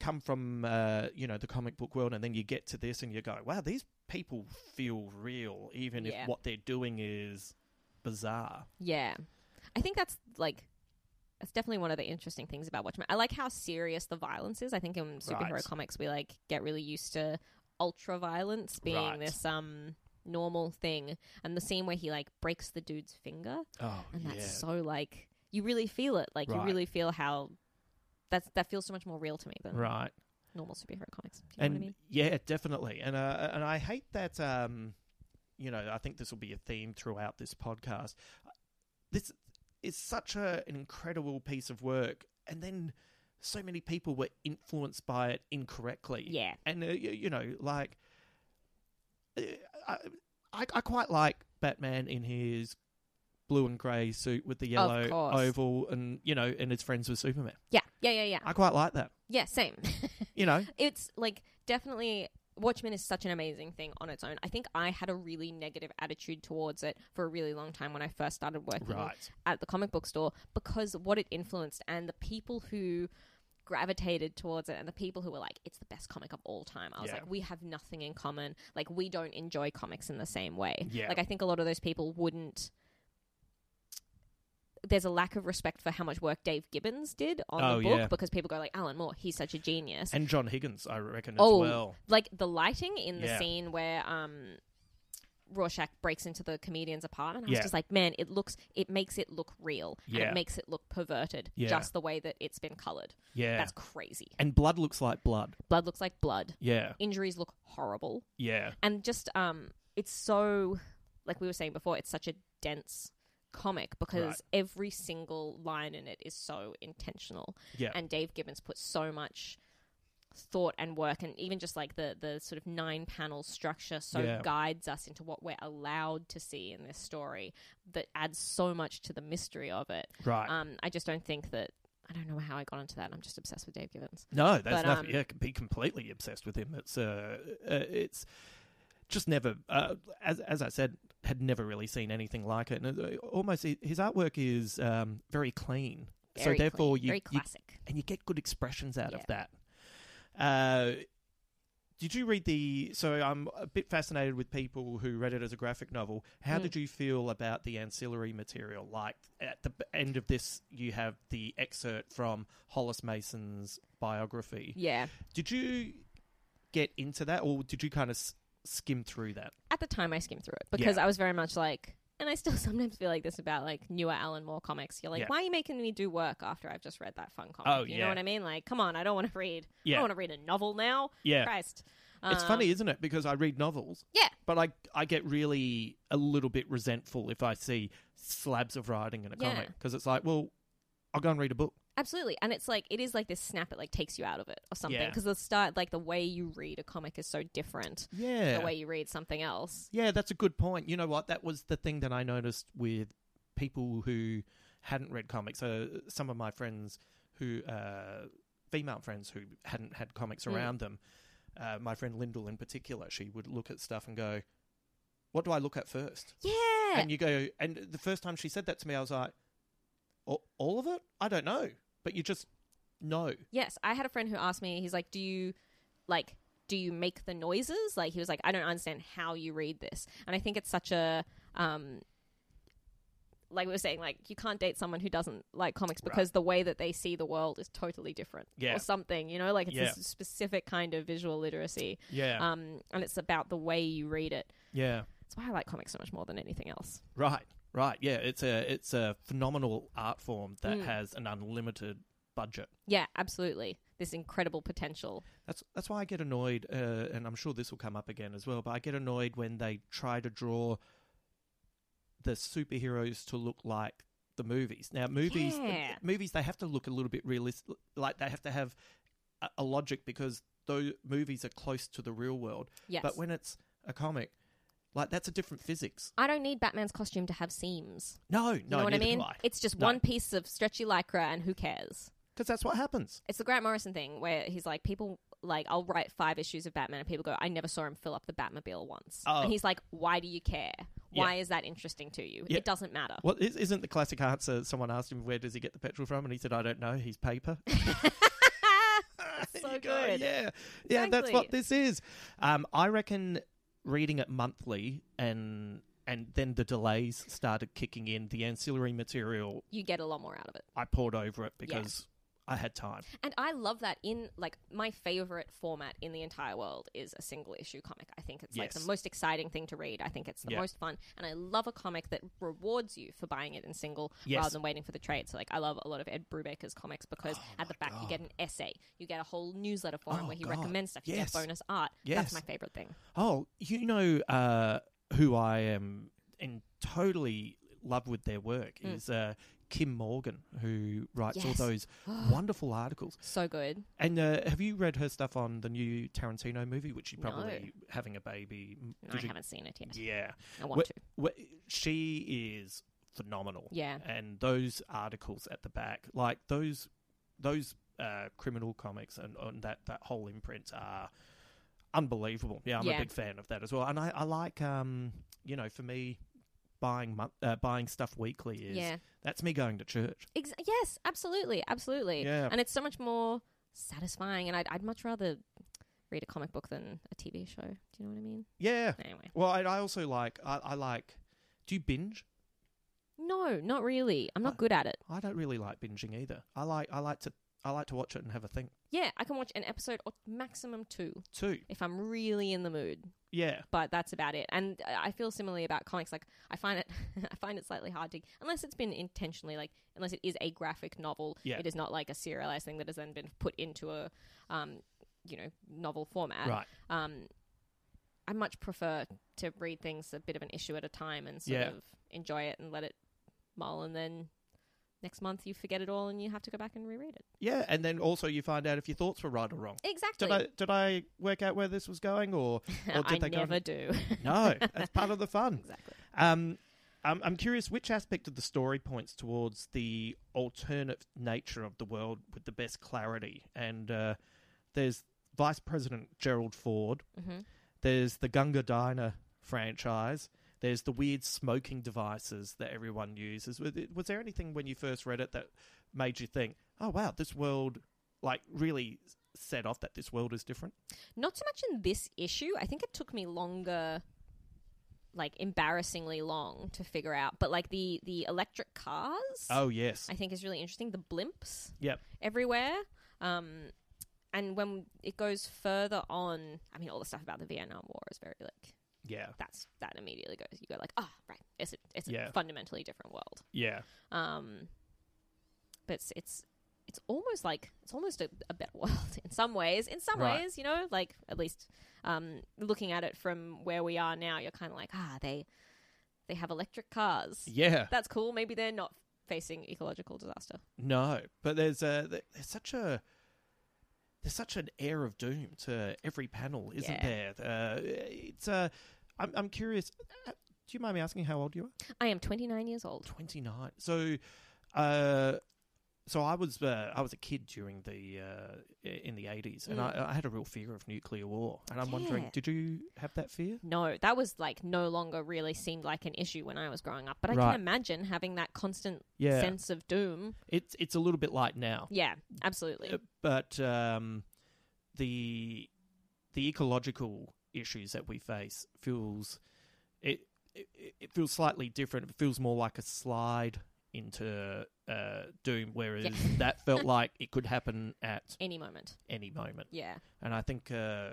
come from uh, you know the comic book world and then you get to this and you go, wow, these people feel real, even Yeah. if what they're doing is bizarre. Yeah. I think that's like that's definitely one of the interesting things about Watchmen. I like how serious the violence is. I think in superhero Right. comics we like get really used to ultra violence being Right. this um normal thing. And the scene where he like breaks the dude's finger Oh and that's yeah, so like you really feel it. Like you really feel how that's that feels so much more real to me than Right. normal superhero comics. Do you know and what I mean? yeah, definitely. And uh, and I hate that. Um, you know, I think this will be a theme throughout this podcast. This is such a, an incredible piece of work, and then so many people were influenced by it incorrectly. Yeah. and uh, you, you know, like uh, I, I, I quite like Batman in his blue and grey suit with the yellow course. oval, and you know, and his friends with Superman. Yeah, yeah, yeah, yeah. I quite like that. yeah, same. You know, (laughs) it's like definitely Watchmen is such an amazing thing on its own. I think I had a really negative attitude towards it for a really long time when I first started working Right. at the comic book store because what it influenced and the people who gravitated towards it and the people who were like it's the best comic of all time. I was Yeah. like we have nothing in common. Like we don't enjoy comics in the same way. Yeah. Like I think a lot of those people wouldn't there's a lack of respect for how much work Dave Gibbons did on Oh, the book yeah. because people go like Alan Moore, he's such a genius. and John Higgins, I reckon as oh, well. like the lighting in the Yeah. scene where um Rorschach breaks into the comedian's apartment. I was just like, man, it looks, it makes it look real, and Yeah. it makes it look perverted, Yeah. just the way that it's been colored. Yeah. That's crazy. and blood looks like blood. Blood looks like blood. Yeah. Injuries look horrible, Yeah. and just um, it's so, like we were saying before, it's such a dense comic because Right. every single line in it is so intentional. Yeah. and Dave Gibbons put so much thought and work and even just like the the sort of nine panel structure so Yeah. guides us into what we're allowed to see in this story that adds so much to the mystery of it Right. um i just don't think that i don't know how i got into that i'm just obsessed with dave gibbons no, that's but, nothing. um, yeah, be completely obsessed with him. It's uh, uh it's just never. Uh, as as I said, had never really seen anything like it. And it, almost his artwork is um very clean. Very so therefore, clean, you, very you classic and you get good expressions out of that. Uh, did you read the? So I'm a bit fascinated with people who read it as a graphic novel. How Mm. did you feel about the ancillary material? Like at the end of this, you have the excerpt from Hollis Mason's biography. yeah Did you get into that, or did you kind of skim through that? at the time i skimmed through it because Yeah. i was very much like and I still (laughs) sometimes feel like this about like newer Alan Moore comics. You're like, Yeah. why are you making me do work after I've just read that fun comic? Oh, you yeah. know what I mean? Like, come on, I don't want to read. I Yeah. don't want to read a novel now. Yeah. Christ. It's Um, funny, isn't it? Because I read novels. Yeah. But I I get really a little bit resentful if I see slabs of writing in a Yeah. comic because it's like, well, I'll go and read a book. Absolutely, and it's like it is like this snap. It like takes you out of it or something Yeah. because the start, like the way you read a comic is so different. Yeah. The way you read something else. Yeah, that's a good point. You know what? That was the thing that I noticed with people who hadn't read comics. Uh, some of my friends who, uh, female friends who hadn't had comics Mm. around them, uh, my friend Lyndall in particular, she would look at stuff and go, What do I look at first? Yeah. And you go, and the first time she said that to me, I was like, "All- All of it? I don't know. But you just know. yes, I had a friend who asked me. He's like, "Do you like?" Do you make the noises? Like he was like, I don't understand how you read this, and I think it's such a um, like we were saying, like you can't date someone who doesn't like comics because the way that they see the world is totally different, Yeah. or something. You know, like it's Yeah. this specific kind of visual literacy, Yeah. um, and it's about the way you read it. yeah. That's why I like comics so much more than anything else. Right, right. Yeah, it's a it's a phenomenal art form that Mm. has an unlimited budget. Yeah, absolutely. This incredible potential. That's that's why I get annoyed, uh, and I'm sure this will come up again as well. But I get annoyed when they try to draw the superheroes to look like the movies. Now, movies, Yeah. movies, they have to look a little bit realistic. Like they have to have a, a logic because those movies are close to the real world. Yes. But when it's a comic, like that's a different physics. I don't need Batman's costume to have seams. No, You no, know what I mean? I. It's just No. one piece of stretchy lycra, and who cares? because that's what happens. It's the Grant Morrison thing where he's like, people like, I'll write five issues of Batman, and people go, I never saw him fill up the Batmobile once. Oh. And he's like, why do you care? Why Yeah. is that interesting to you? Yeah. It doesn't matter. Well, is- isn't the classic answer? Someone asked him, "Where does he get the petrol from?" And he said, "I don't know. He's paper." (laughs) So (laughs) You go, good. Yeah, yeah, that's what this is. Um, I reckon reading it monthly and and then the delays started kicking in. The ancillary material You get a lot more out of it. I poured over it because I had time. And I love that in like my favorite format in the entire world is a single issue comic. I think it's like the most exciting thing to read. I think it's the Yeah. most fun. And I love a comic that rewards you for buying it in single Yes. rather than waiting for the trade. So like I love a lot of Ed Brubaker's comics because at the back you get an essay. You get a whole newsletter for him Oh, where he God. recommends stuff. You Yes. get bonus art. Yes. That's my favorite thing. Oh, you know uh, who I am in totally love with their work is uh, Kim Morgan, who writes. Yes. all those (gasps) wonderful articles. So good. And uh, have you read her stuff on the new Tarantino movie, which you probably No. having a baby? No, I you- haven't seen it yet. Yeah, I want Wh- to. she is phenomenal. Yeah. and those articles at the back, like those those uh, criminal comics and, and that that whole imprint are unbelievable. Yeah, I'm Yeah. a big fan of that as well, and I, I like um you know for me buying uh, buying stuff weekly is Yeah. that's me going to church. Ex- yes, absolutely, absolutely. Yeah. And it's so much more satisfying. And I'd, I'd much rather read a comic book than a TV show. Do you know what I mean? Yeah. Anyway. Well, I, I also like I, I like. Do you binge? No, not really. I'm not I- good at it. I don't really like binging either. I like I like to I like to watch it and have a think Yeah, I can watch an episode or maximum two Two. if I'm really in the mood. Yeah. But that's about it. And I feel similarly about comics. Like I find it, (laughs) I find it slightly hard to, unless it's been intentionally like, unless it is a graphic novel. Yeah. It is not like a serialized thing that has then been put into a, um, you know, novel format. Right. um, I much prefer to read things a bit of an issue at a time and sort Yeah. of enjoy it and let it mull, and then next month you forget it all and you have to go back and reread it. Yeah, and then also you find out if your thoughts were right or wrong. Exactly. Did I did I work out where this was going, or, (laughs) or did I they go- never do. No, that's part of the fun. (laughs) exactly. Um, I'm, I'm curious which aspect of the story points towards the alternate nature of the world with the best clarity. And uh, there's Vice President Gerald Ford. hmm There's the Gunga Diner franchise. There's the weird smoking devices that everyone uses. Was, there anything when you first read it that made you think, "Oh wow, this world like really set off that this world is different"? Not so much in this issue. I think it took me longer, like embarrassingly long, to figure out. But like the the electric cars, Oh yes, I think is really interesting. The blimps yep, everywhere. Um, and when it goes further on, I mean, all the stuff about the Vietnam War is very like yeah, that's that immediately goes. You go like, ah, right, it's a, it's a fundamentally different world. yeah, Um, but it's it's it's almost like it's almost a, a better (laughs) world in some ways. In some Right. ways, you know, like at least um, looking at it from where we are now, you're kind of like, ah, they they have electric cars. yeah. That's cool. Maybe they're not facing ecological disaster. No, but there's a there's such a there's such an air of doom to every panel, isn't Yeah. there? Uh, it's uh, I'm I'm curious. uh, Do you mind me asking how old you are? I am 29 years old. Twenty nine. So, uh, so I was uh, I was a kid during the uh, in the eighties, and Mm. I, I had a real fear of nuclear war. And I'm wondering, did you have that fear? No, that was like no longer really seemed like an issue when I was growing up. But I Right. can imagine having that constant Yeah, sense of doom. it's it's a little bit like now. Yeah, absolutely. Uh, but um, the the ecological issues that we face feels it, it it feels slightly different. It feels more like a slide into uh, doom, whereas Yeah. (laughs) that felt (laughs) like it could happen at Any moment. any moment. Yeah. And I think uh,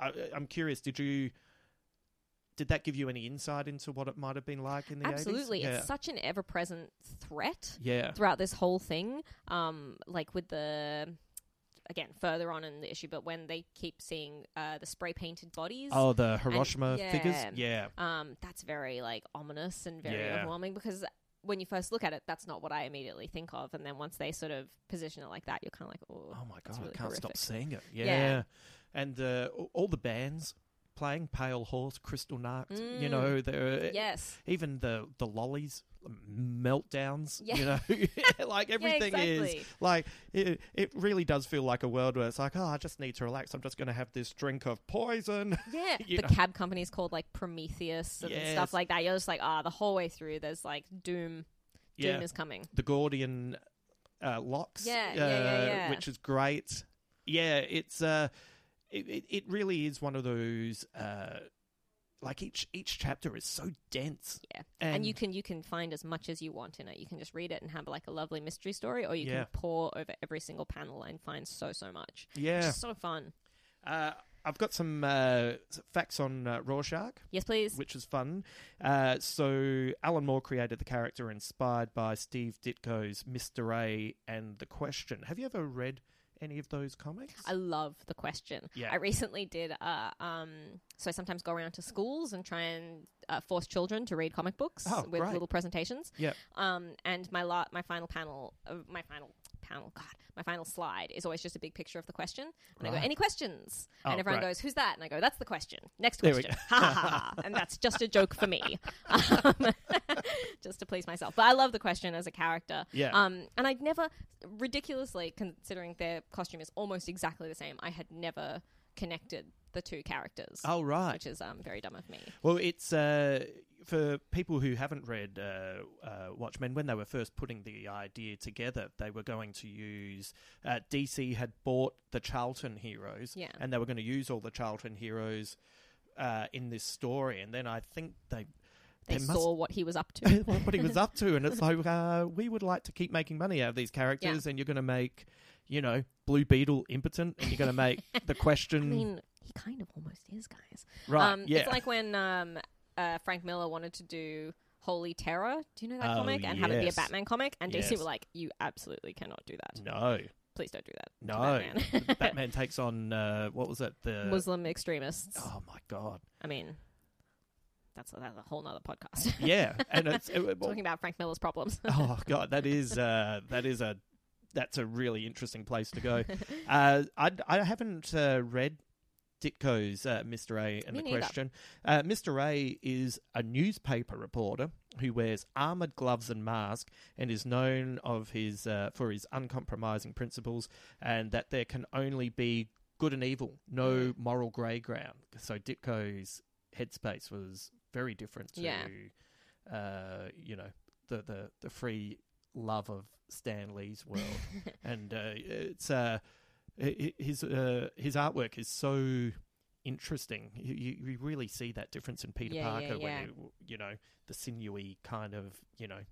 I, I'm curious. Did you? Did that give you any insight into what it might have been like in the 80s? Absolutely. Yeah. It's such an ever present threat yeah. throughout this whole thing. Um, like with the again, further on in the issue, but when they keep seeing uh, the spray painted bodies. Oh, the Hiroshima yeah. figures. Yeah. Um, that's very like ominous and very Yeah. overwhelming because when you first look at it, that's not what I immediately think of, and then once they sort of position it like that, you're kind of like, oh, Oh my god, really I can't stop seeing it. Yeah, Yeah. and uh, all the bands playing Pale Horse, Crystal. You Mm. know, they're Yes, even the the lollies meltdowns. Yeah. You know, (laughs) (laughs) like everything is exactly. like it. It really does feel like a world where it's like, oh, I just need to relax. I'm just going to have this drink of poison. (laughs) yeah. The know. cab company's called like Prometheus and Yes. stuff like that. You're just like, ah, the whole way through, there's like doom. Doom yeah, is coming. the Gordian uh, locks. Yeah, uh, yeah, yeah, yeah. which is great. Yeah, it's uh, it, it, it really is one of those uh, like each each chapter is so dense. Yeah, and, And- you can you can find as much as you want in it. You can just read it and have like a lovely mystery story, or you Yeah. can pore over every single panel and find so so much. Yeah. It's so fun. Uh, I've got some uh, facts on uh, Rorschach. Yes, please. which is fun. Uh, so Alan Moore created the character inspired by Steve Ditko's Mr. A and The Question. Have you ever read any of those comics? I love the question. Yeah. I recently did. Uh, um, so I sometimes go around to schools and try and uh, force children to read comic books Oh, with great. little presentations. Yeah. Um, and my la- my final panel, uh, my final panel, God, my final slide is always just a big picture of the question. And I go, any questions? Oh, and everyone great. goes, who's that? And I go, that's the question. Next There question. Ha ha ha. And that's just a joke for me, (laughs) um, (laughs) just to please myself. But I love the question as a character. Yeah. Um, and I'd never, ridiculously, considering their costume is almost exactly the same, I had never connected the two characters. Oh, right. Which is um, very dumb of me. Well, it's uh, for people who haven't read uh, uh, Watchmen. When they were first putting the idea together, they were going to use uh, DC had bought the Charlton heroes, Yeah. and they were going to use all the Charlton heroes uh, in this story. And then I think they They must- saw what he was up to. (laughs) what he was up to, and it's (laughs) like uh, we would like to keep making money out of these characters, and you're going to make, you know, Blue Beetle impotent, and you're going to make the (laughs) question I mean, he kind of almost is, guys. right. Um, yeah, It's like when um, uh, Frank Miller wanted to do Holy Terror. Do you know that Oh, comic? And have it be a. Batman comic. And DC were like, you absolutely cannot do that. no, Please don't do that. no. Batman. Batman takes on uh, what was it? The Muslim extremists. Oh my god. I mean, that's a, that's a whole nother podcast. (laughs) Yeah, and it's it, well, Talking about Frank Miller's problems. (laughs) oh god, that is uh, that is a that's a really interesting place to go. (laughs) uh, I I haven't uh, read Ditko's uh, Mr. A and Me the neither. question. Uh, Mr. A is a newspaper reporter who wears armored gloves and mask and is known of his uh, for his uncompromising principles and that there can only be good and evil, no Mm. moral grey ground. So Ditko's headspace was very different to Yeah. uh, you know the, the the free love of Stan Lee's world, (laughs) and uh, it's uh, his uh, his artwork is so interesting. You, you really see that difference in Peter Yeah, Parker yeah. when you, you know the sinewy kind of you know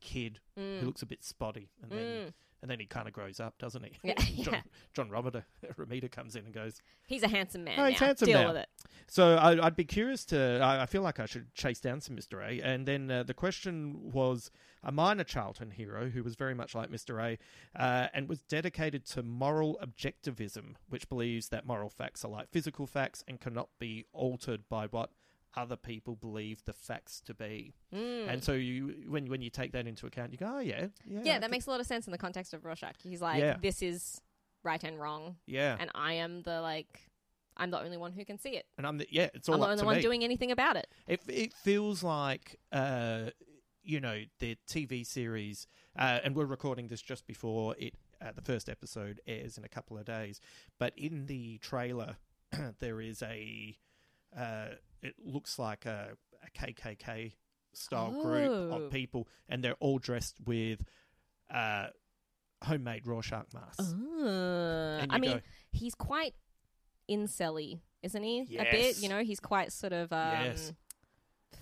kid Mm. who looks a bit spotty, and then Mm. and then he kind of grows up, doesn't he? Yeah, (laughs) John, yeah. John Robert (laughs) Romita comes in and goes, He's a handsome man. Oh, he's now. handsome Deal now. with it. So I, I'd be curious to. I, I feel like I should chase down some Mr. A. And then uh, the question was a minor Charlton hero who was very much like Mr. A, uh, and was dedicated to moral objectivism, which believes that moral facts are like physical facts and cannot be altered by what other people believe the facts to be. Mm. And so you, when when you take that into account, you go, oh yeah, yeah, Yeah, I that think- makes a lot of sense in the context of Rorschach. He's like, Yeah. this is right and wrong, yeah. and I am the like, I'm the only one who can see it. And I'm the, yeah, it's all I'm the only one me. doing anything about it. It it feels like uh, you know the TV series, uh, and we're recording this just before it uh, the first episode airs in a couple of days. But in the trailer, (clears throat) there is a uh, it looks like a, a KKK style group Oh. of people, and they're all dressed with uh, homemade Rorschach masks. Uh, I mean, go- he's quite incelly, isn't he? A bit, you know, he's quite sort of um, Yes.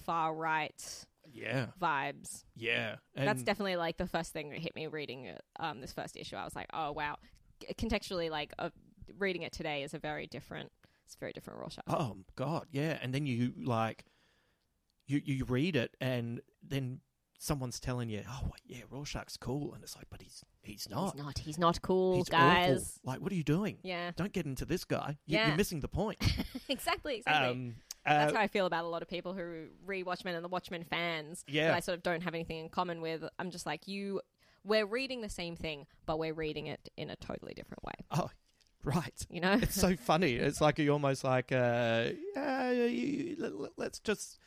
far right Yeah, vibes. yeah, That's definitely like the first thing that hit me reading um, this first issue. I was like, oh wow. Contextually, like uh, reading it today is a very different. It's a very different Rorschach. Oh God, yeah. And then you like, you you read it, and then someone's telling you, "Oh yeah, Rorschach's cool," and it's like, but he's he's not. He's not. He's not cool, He's guys. awful. Like, what are you doing? Yeah. Don't get into this guy. You, Yeah. You're missing the point. (laughs) exactly. Exactly. um, That's uh, how I feel about a lot of people who read Watchmen and the Watchmen fans. Yeah. That I sort of don't have anything in common with. I'm just like you. We're reading the same thing, but we're reading it in a totally different way. oh, right. You know? It's so funny. It's like you're almost like, uh, yeah, let's just.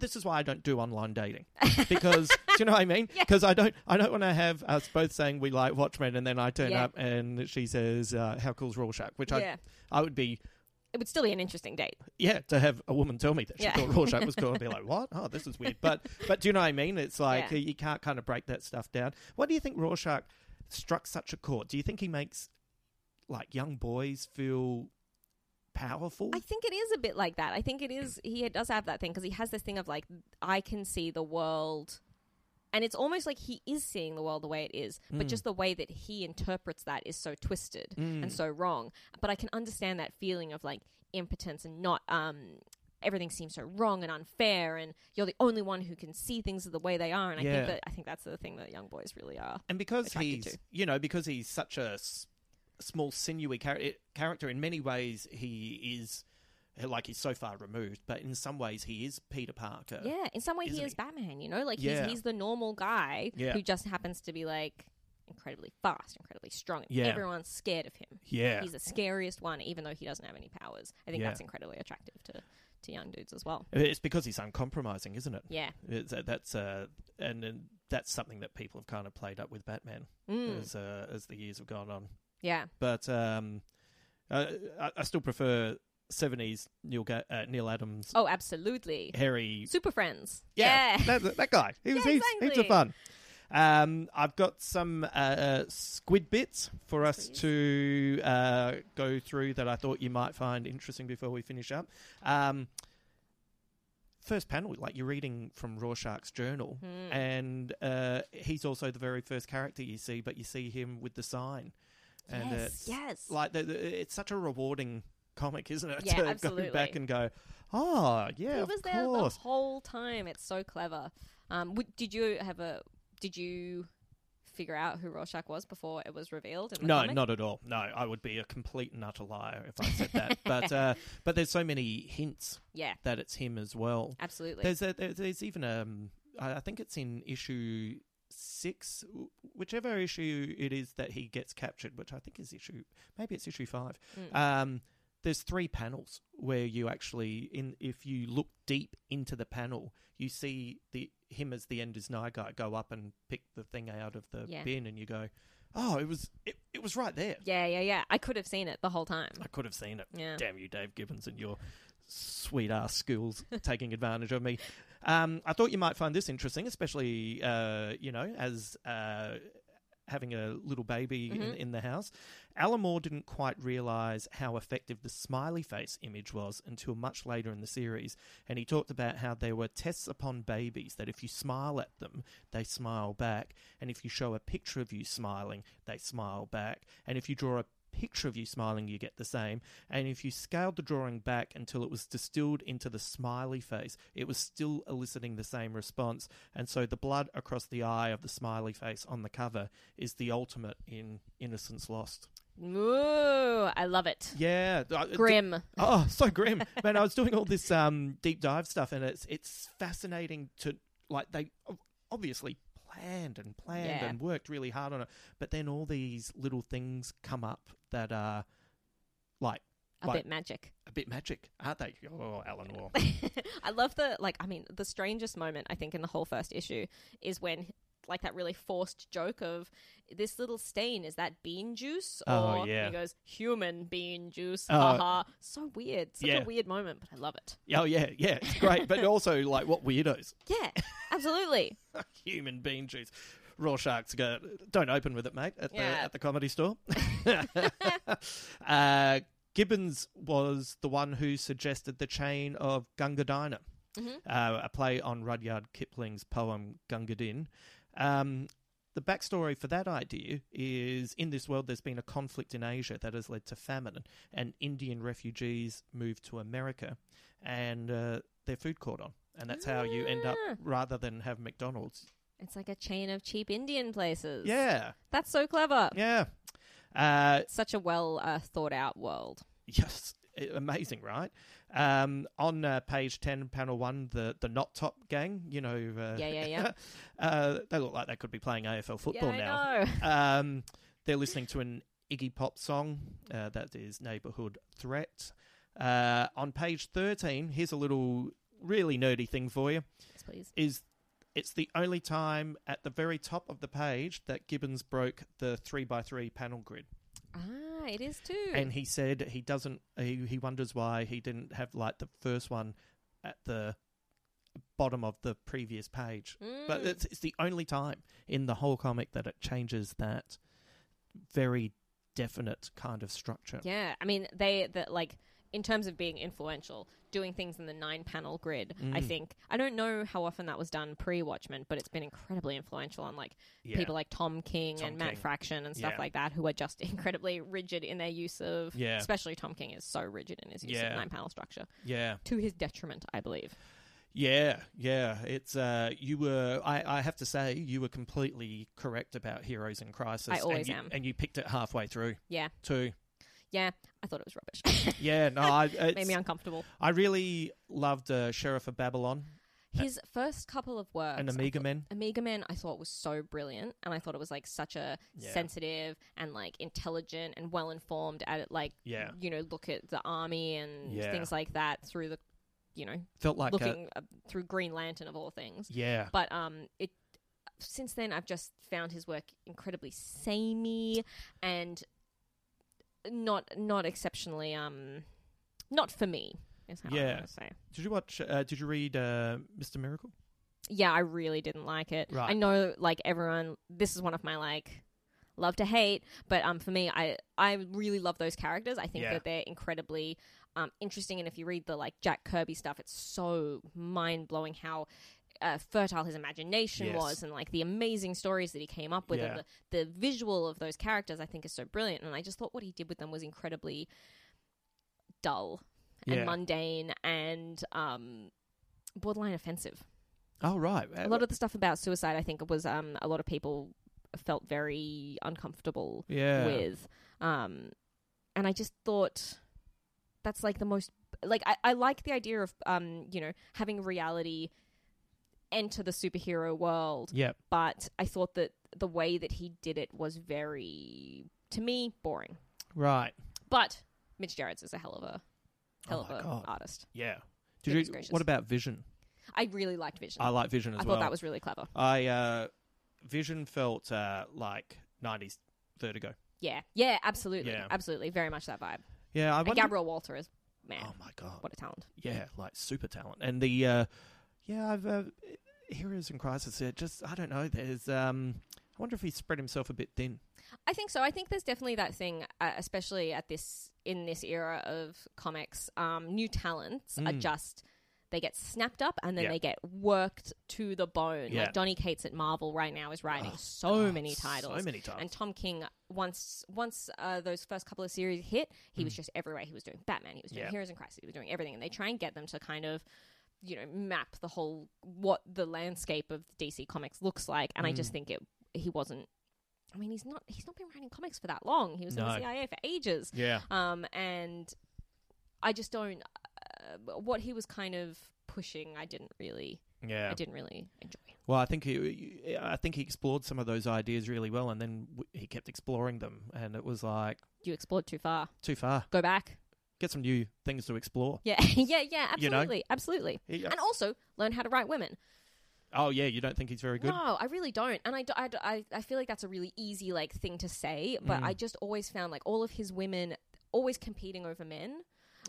This is why I don't do online dating because do you know what I mean? (laughs) Because I don't, I don't want to have us both saying we like Watchmen, and then I turn Yeah. up and she says, uh, "How cool's Rorschach?" Which Yeah. I, I would be, it would still be an interesting date. yeah, to have a woman tell me that she Yeah. thought Rorschach was cool, and be (laughs) like, "What? Oh, this is weird." But, but do you know what I mean? It's like Yeah. you can't kind of break that stuff down. What do you think Rorschach struck such a chord? Do you think he makes like young boys feel powerful. I think it is a bit like that. I think it is. He does have that thing because he has this thing of like, I can see the world, and it's almost like he is seeing the world the way it is, but Mm. just the way that he interprets that is so twisted Mm. and so wrong. But I can understand that feeling of like impotence and not um. Everything seems so wrong and unfair, and you're the only one who can see things the way they are. And I think that I think that's the thing that young boys really are. and because he's to. you know because he's such a small sinewy char- character in many ways he is like he's so far removed but in some ways he is peter parker Yeah, in some way he isn't he? Batman, you know? Like Yeah. he's he's the normal guy Yeah. who just happens to be like incredibly fast, incredibly strong. and Yeah. Everyone's scared of him. Yeah. He's the scariest one even though he doesn't have any powers. I think Yeah. that's incredibly attractive to to young dudes as well. it's because he's uncompromising isn't it Yeah. uh, that's uh and, and that's something that people have kind of played up with batman Mm. as uh, as the years have gone on Yeah. but um I, I still prefer 70s neil Ga- uh, Neal Adams Oh, absolutely. harry Super friends. Yeah, Yeah. (laughs) That, that guy. He was Yeah, heaps, heaps of fun. Um, I've got some uh, uh, squid bits for us Please. to uh, go through that I thought you might find interesting before we finish up. Um, first panel, like you're reading from Rorschach's journal, Hmm. and uh, he's also the very first character you see, but you see him with the sign. And Yes, it's yes. like the, the, it's such a rewarding comic, isn't it? Yeah, to go absolutely. back and go, oh yeah, he was there the whole time. It's so clever. Um, w- did you have a? Did you figure out who Rorschach was before it was revealed? In the No, comic? not at all. No, I would be a complete and utter liar if I said that. but (laughs) uh, but there's so many hints Yeah, that it's him as well. absolutely. There's a, there's even um I I think it's in issue six, whichever issue it is that he gets captured, which I think is issue maybe it's issue five. Mm. Um, there's three panels where you actually in if you look deep into the panel, you see the him as the End Is Nigh guy go up and pick the thing out of the Yeah. bin, and you go, oh, it was it, it was right there. Yeah, yeah, yeah. I could have seen it the whole time. I could have seen it. Yeah. Damn you, Dave Gibbons, and your sweet ass schools (laughs) taking advantage of me. Um, I thought you might find this interesting, especially uh, you know as uh, having a little baby in, Mhm. in the house. Alan Moore didn't quite realise how effective the smiley face image was until much later in the series, and he talked about how there were tests upon babies that if you smile at them, they smile back, and if you show a picture of you smiling, they smile back, and if you draw a picture of you smiling, you get the same. And if you scaled the drawing back until it was distilled into the smiley face, it was still eliciting the same response. And so the blood across the eye of the smiley face on the cover is the ultimate in Innocence Lost. Ooh, I love it. Yeah. I- Grim. Oh, so (laughs) grim. Man, I was doing all this um, deep dive stuff, and it's it's fascinating to like they obviously planned and planned Yeah. and worked really hard on it, but then all these little things come up that are like A like bit magic. a bit magic, aren't they? Oh, Alan Moore. (laughs) I love the like. I mean, the strangest moment I think in the whole first issue is when like that really forced joke of this little stain is that bean juice oh, or Oh, yeah. he goes human bean juice. Oh. Haha. So weird. Such Yeah. a weird moment, but I love it. oh yeah, yeah, it's great, but also like what weirdos? Yeah, absolutely. (laughs) Human bean juice. Rorschach's go. Don't open with it, mate. At the at the comedy store. (laughs) (laughs) uh, Gibbons was the one who suggested the chain of Gunga Diner, uh, a play on Rudyard Kipling's poem Gunga Din. Um, the backstory for that idea is in this world, there's been a conflict in Asia that has led to famine, and Indian refugees moved to America, and uh, their food caught on. And that's how you end up, Ah. rather than have McDonald's. It's like a chain of cheap Indian places. Yeah, That's so clever. yeah. Uh, Such a well uh, thought out world. Yes, amazing, right? Um, on uh, page ten, panel one, the the Knot Top gang, you know, uh, Yeah, yeah, yeah. (laughs) uh, they look like they could be playing AFL football yeah, now. Know. (laughs) Um, they're listening to an Iggy Pop song uh, that is "Neighborhood Threat." Uh, on page thirteen, here's a little really nerdy thing for you: Yes, please. is it's the only time at the very top of the page that Gibbons broke the three by three panel grid. Ah, it is too. and he said he doesn't he, he wonders why he didn't have like the first one at the bottom of the previous page but Mm. it's, it's the only time in the whole comic that it changes that very definite kind of structure Yeah, I mean they the like in terms of being influential, doing things in the nine panel grid. Mm. I think I don't know how often that was done pre Watchmen, but it's been incredibly influential on like Yeah. people like Tom King Tom and Matt Fraction and stuff Yeah. like that, who are just (laughs) incredibly rigid in their use of. Yeah. especially Tom King is so rigid in his use Yeah. of nine panel structure Yeah. to his detriment, I believe. Yeah, yeah. It's uh you were I, I have to say you were completely correct about Heroes in Crisis. I always and you, am. And you picked it halfway through Yeah, too. Yeah. I thought it was rubbish. (laughs) Yeah, no, (laughs) I Made me uncomfortable. I really loved uh, Sheriff of Babylon His first couple of works and Omega thought- Men. Omega Men, I thought was so brilliant, and I thought it was like such a Yeah. sensitive and like intelligent and well informed at it like Yeah. you know look at the army and Yeah. things like that through the you know Felt like a, looking uh, through Green Lantern of all things. yeah. But um, it since then I've just found his work incredibly samey and not not exceptionally um not for me. Is how Yeah. I'm say. Did you watch uh, did you read uh, Mr. Miracle? yeah, I really didn't like it. Right. I know, like everyone, this is one of my like love to hate, but um, for me, I I really love those characters. I think Yeah. that they're incredibly um interesting, and if you read the like Jack Kirby stuff, it's so mind blowing how. Uh, fertile his imagination Yes. was, and like the amazing stories that he came up with, Yeah. and the, the visual of those characters, I think is so brilliant. And I just thought what he did with them was incredibly dull and Yeah. mundane and um, borderline offensive Oh right. a lot of the stuff about suicide i think was um a lot of people felt very uncomfortable yeah. with um and i just thought that's like the most like I, I like the idea of um you know having reality enter the superhero world Yep. but i thought that the way that he did it was very to me boring Right. but Mitch Gerads is a hell of a hell Oh of an artist Yeah. Did you, what about Vision? i really liked vision I like Vision as I well. thought that was really clever I uh, Vision felt uh, like '90s Vertigo. yeah yeah absolutely Yeah. absolutely very much that vibe Yeah, I and wonder. Gabriel Walta is man oh my god! what a talent Yeah, like super talent. And the uh, yeah, I've uh, Heroes in Crisis. It just I don't know. There's um, I wonder if he spread himself a bit thin. I think so. I think there's definitely that thing, uh, especially at this in this era of comics. Um, new talents are Mm. just they get snapped up and then Yeah. they get worked to the bone. Yeah. Like Donny Cates at Marvel right now is writing Oh, so God, many titles, so many titles. And Tom King once once uh, those first couple of series hit, he was just everywhere. He was doing Batman, he was doing Mm. Yeah. Heroes in Crisis, he was doing everything, and they try and get them to kind of you know map the whole what the landscape of DC Comics looks like. And I Mm. just think it he wasn't. I mean, he's not. He's not been writing comics for that long. He was in the CIA for ages. Yeah, Um, and I just don't. Uh, what he was kind of pushing, I didn't really. yeah. I didn't really enjoy. Well, I think he, I think he explored some of those ideas really well, and then w- he kept exploring them, and it was like You explored too far. too far. Go back. Get some new things to explore. Yeah, (laughs) yeah, yeah. You know? Absolutely, absolutely. And also learn how to write women. oh yeah, you don't think he's very good? No, I really don't. And I, do- I, I, I feel like that's a really easy like thing to say, but Mm. I just always found like all of his women always competing over men.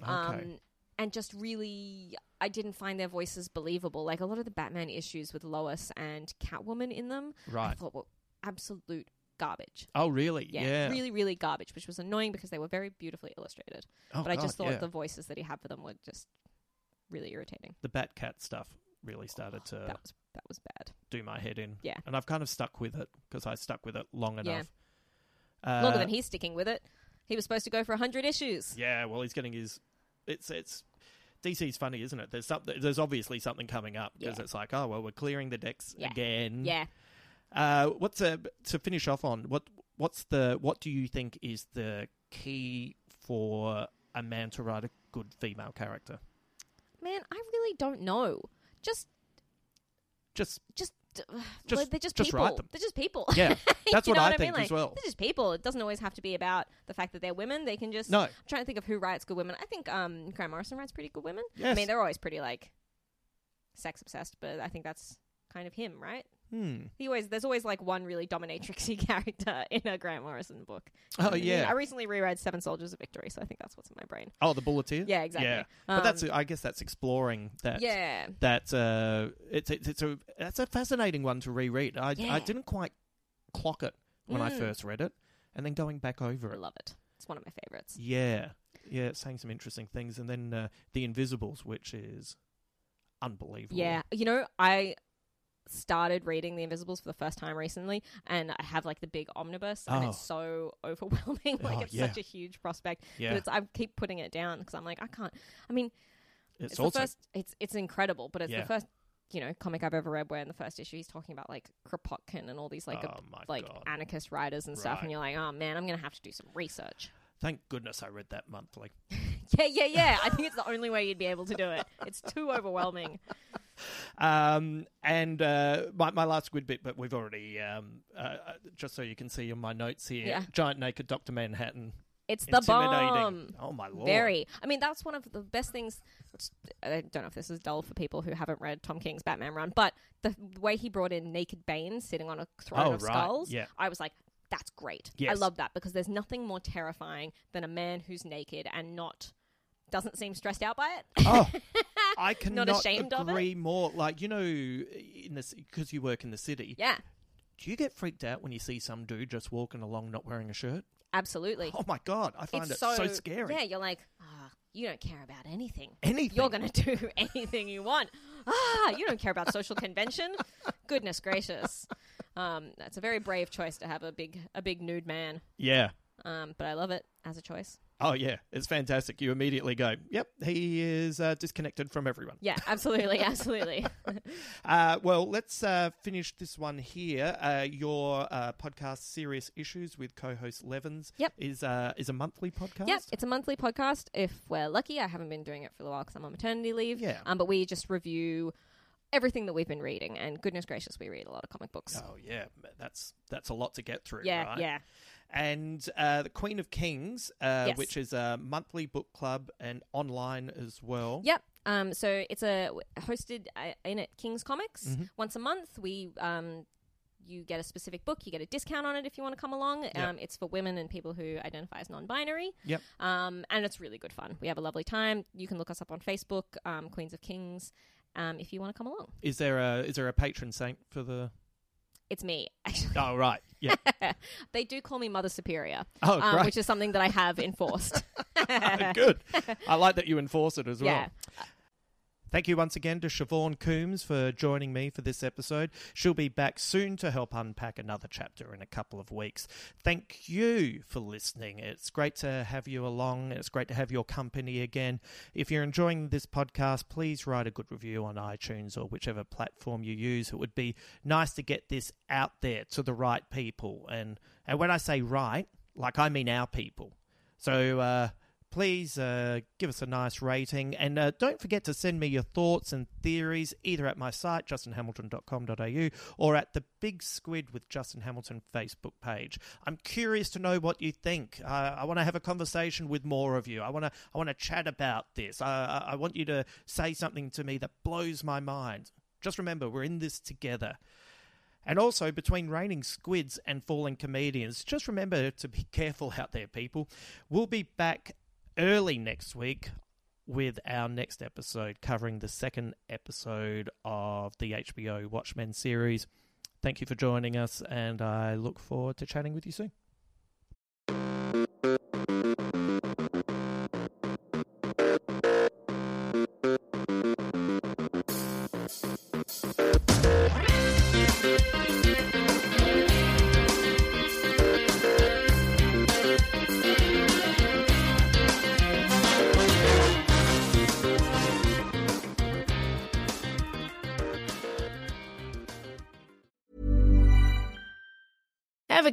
Um, and just really, I didn't find their voices believable. Like a lot of the Batman issues with Lois and Catwoman in them, right? I thought well, absolute garbage. Oh really? Yeah, really, really garbage, which was annoying because they were very beautifully illustrated. Oh, but I just God, thought yeah. the voices that he had for them were just really irritating. the Batcat stuff really started to That was that was bad. do my head in. Yeah. and I've kind of stuck with it because I stuck with it long Yeah. enough. Uh, Longer than he's sticking with it. He was supposed to go for hundred issues. Yeah, well, he's getting his. It's it's. DC's funny, isn't it? There's something. There's obviously something coming up because Yeah. it's like, oh well, we're clearing the decks Yeah. again. Yeah. Uh, what's a, to finish off on? What what's the what do you think is the key for a man to write a good female character? Man, I really don't know. Just, Just just, uh, Just- like, they're just, just people. write them. They're just people. yeah, (laughs) that's what I what think mean? as Like, well. They're just people. It doesn't always have to be about the fact that they're women. They can just. No, I'm trying to think of who writes good women. I think um, Grant Morrison writes pretty good women. I mean, they're always pretty like sex obsessed, but I think that's kind of him, right? Hmm. He always there's always like one really dominatrixy (laughs) character in a Grant Morrison book. Oh yeah. I recently reread Seven Soldiers of Victory, so I think that's what's in my brain. oh, the bulleteer. Yeah, exactly. Yeah, but that's Um, I guess that's exploring that. yeah. that uh, it's, it's it's a that's a fascinating one to reread. I I Yeah. didn't quite clock it when I Mm. first read it, and then going back over I it. love it. It's one of my favorites. Yeah, yeah, it's saying some interesting things, and then uh, the Invisibles, which is unbelievable. Yeah, you know, I started reading The Invisibles for the first time recently, and I have like the big omnibus, and Oh. it's so (laughs) overwhelming. like Oh, it's yeah. such a huge prospect, Yeah. but it's I keep putting it down because I'm like I can't. I mean, it's, it's, also the first. It's it's incredible, but it's Yeah. the first. You know, comic I've ever read where in the first issue he's talking about like Kropotkin and all these like Oh like God. anarchist writers and stuff, Right. and you're like, oh man, I'm gonna have to do some research. thank goodness I read that monthly. (laughs) Yeah, yeah, yeah. I think it's the only way you'd be able to do it. It's too overwhelming. Um, and uh, my, my last good bit, but we've already, um, uh, uh, just so you can see on my notes here, Yeah. Giant Naked Dr. Manhattan. It's the bomb. Oh, my Lord. Very. I mean, that's one of the best things. I don't know if this is dull for people who haven't read Tom King's Batman run, but the way he brought in Naked Bane sitting on a throne Oh, of right. skulls, Yeah. I was like, that's great. Yes. I love that because there's nothing more terrifying than a man who's naked and not doesn't seem stressed out by it. Oh, (laughs) I cannot Not ashamed of it? agree more. Like, you know, in this, because you work in the city, yeah, do you get freaked out when you see some dude just walking along not wearing a shirt? absolutely. Oh, my God. I find it so, so, scary. Yeah, you're like, ah, you don't care about anything. Anything. You're going to do (laughs) anything you want. Ah, you don't care about social convention. Goodness gracious. Um, that's a very brave choice to have a big, a big nude man. Yeah. Um, but I love it as a choice. Oh, yeah. It's fantastic. You immediately go, yep, he is uh, disconnected from everyone. Yeah, absolutely, (laughs) absolutely. (laughs) Uh, well, let's uh, finish this one here. Uh, your uh, podcast, Serious Issues, with co-host Levens, Yep. is uh, is a monthly podcast. Yep, it's a monthly podcast. If we're lucky, I haven't been doing it for a while because I'm on maternity leave. Yeah. Um, but we just review everything that we've been reading, and goodness gracious, we read a lot of comic books. Oh yeah, that's that's a lot to get through. yeah, right? yeah. And uh, the Queen of Kings, uh, Yes. which is a monthly book club and online as well. Yep. Um, so it's a hosted uh, in at King's Comics Mm-hmm. once a month. We um, you get a specific book, you get a discount on it if you want to come along. Um, it's for women and people who identify as non-binary. Yep. Um, and it's really good fun. We have a lovely time. You can look us up on Facebook, um, Queens of Kings, um, if you want to come along. Is there a is there a patron saint for the? It's me, actually. (laughs) Oh right, yeah. (laughs) they do call me Mother Superior, Oh, um, which is something that I have enforced. (laughs) Good. I like that you enforce it as well. Yeah. Thank you once again to Siobhan Coombs for joining me for this episode. She'll be back soon to help unpack another chapter in a couple of weeks. Thank you for listening. It's great to have you along. It's great to have your company again. If you're enjoying this podcast, please write a good review on iTunes or whichever platform you use. It would be nice to get this out there to the right people. And and when I say right, like I mean our people. So uh, please uh, give us a nice rating. And uh, don't forget to send me your thoughts and theories either at my site justinhamilton.com.au or at the big squid with justin hamilton facebook page. I'm curious to know what you think. Uh, i want to have a conversation with more of you. I want to i want to chat about this. I, I I want you to say something to me that blows my mind. Just remember we're in this together. And also, between raining squids and falling comedians, just remember to be (laughs) careful out there, people. We'll be back early next week with our next episode covering the second episode of the HBO Watchmen series. Thank you for joining us, and I look forward to chatting with you soon.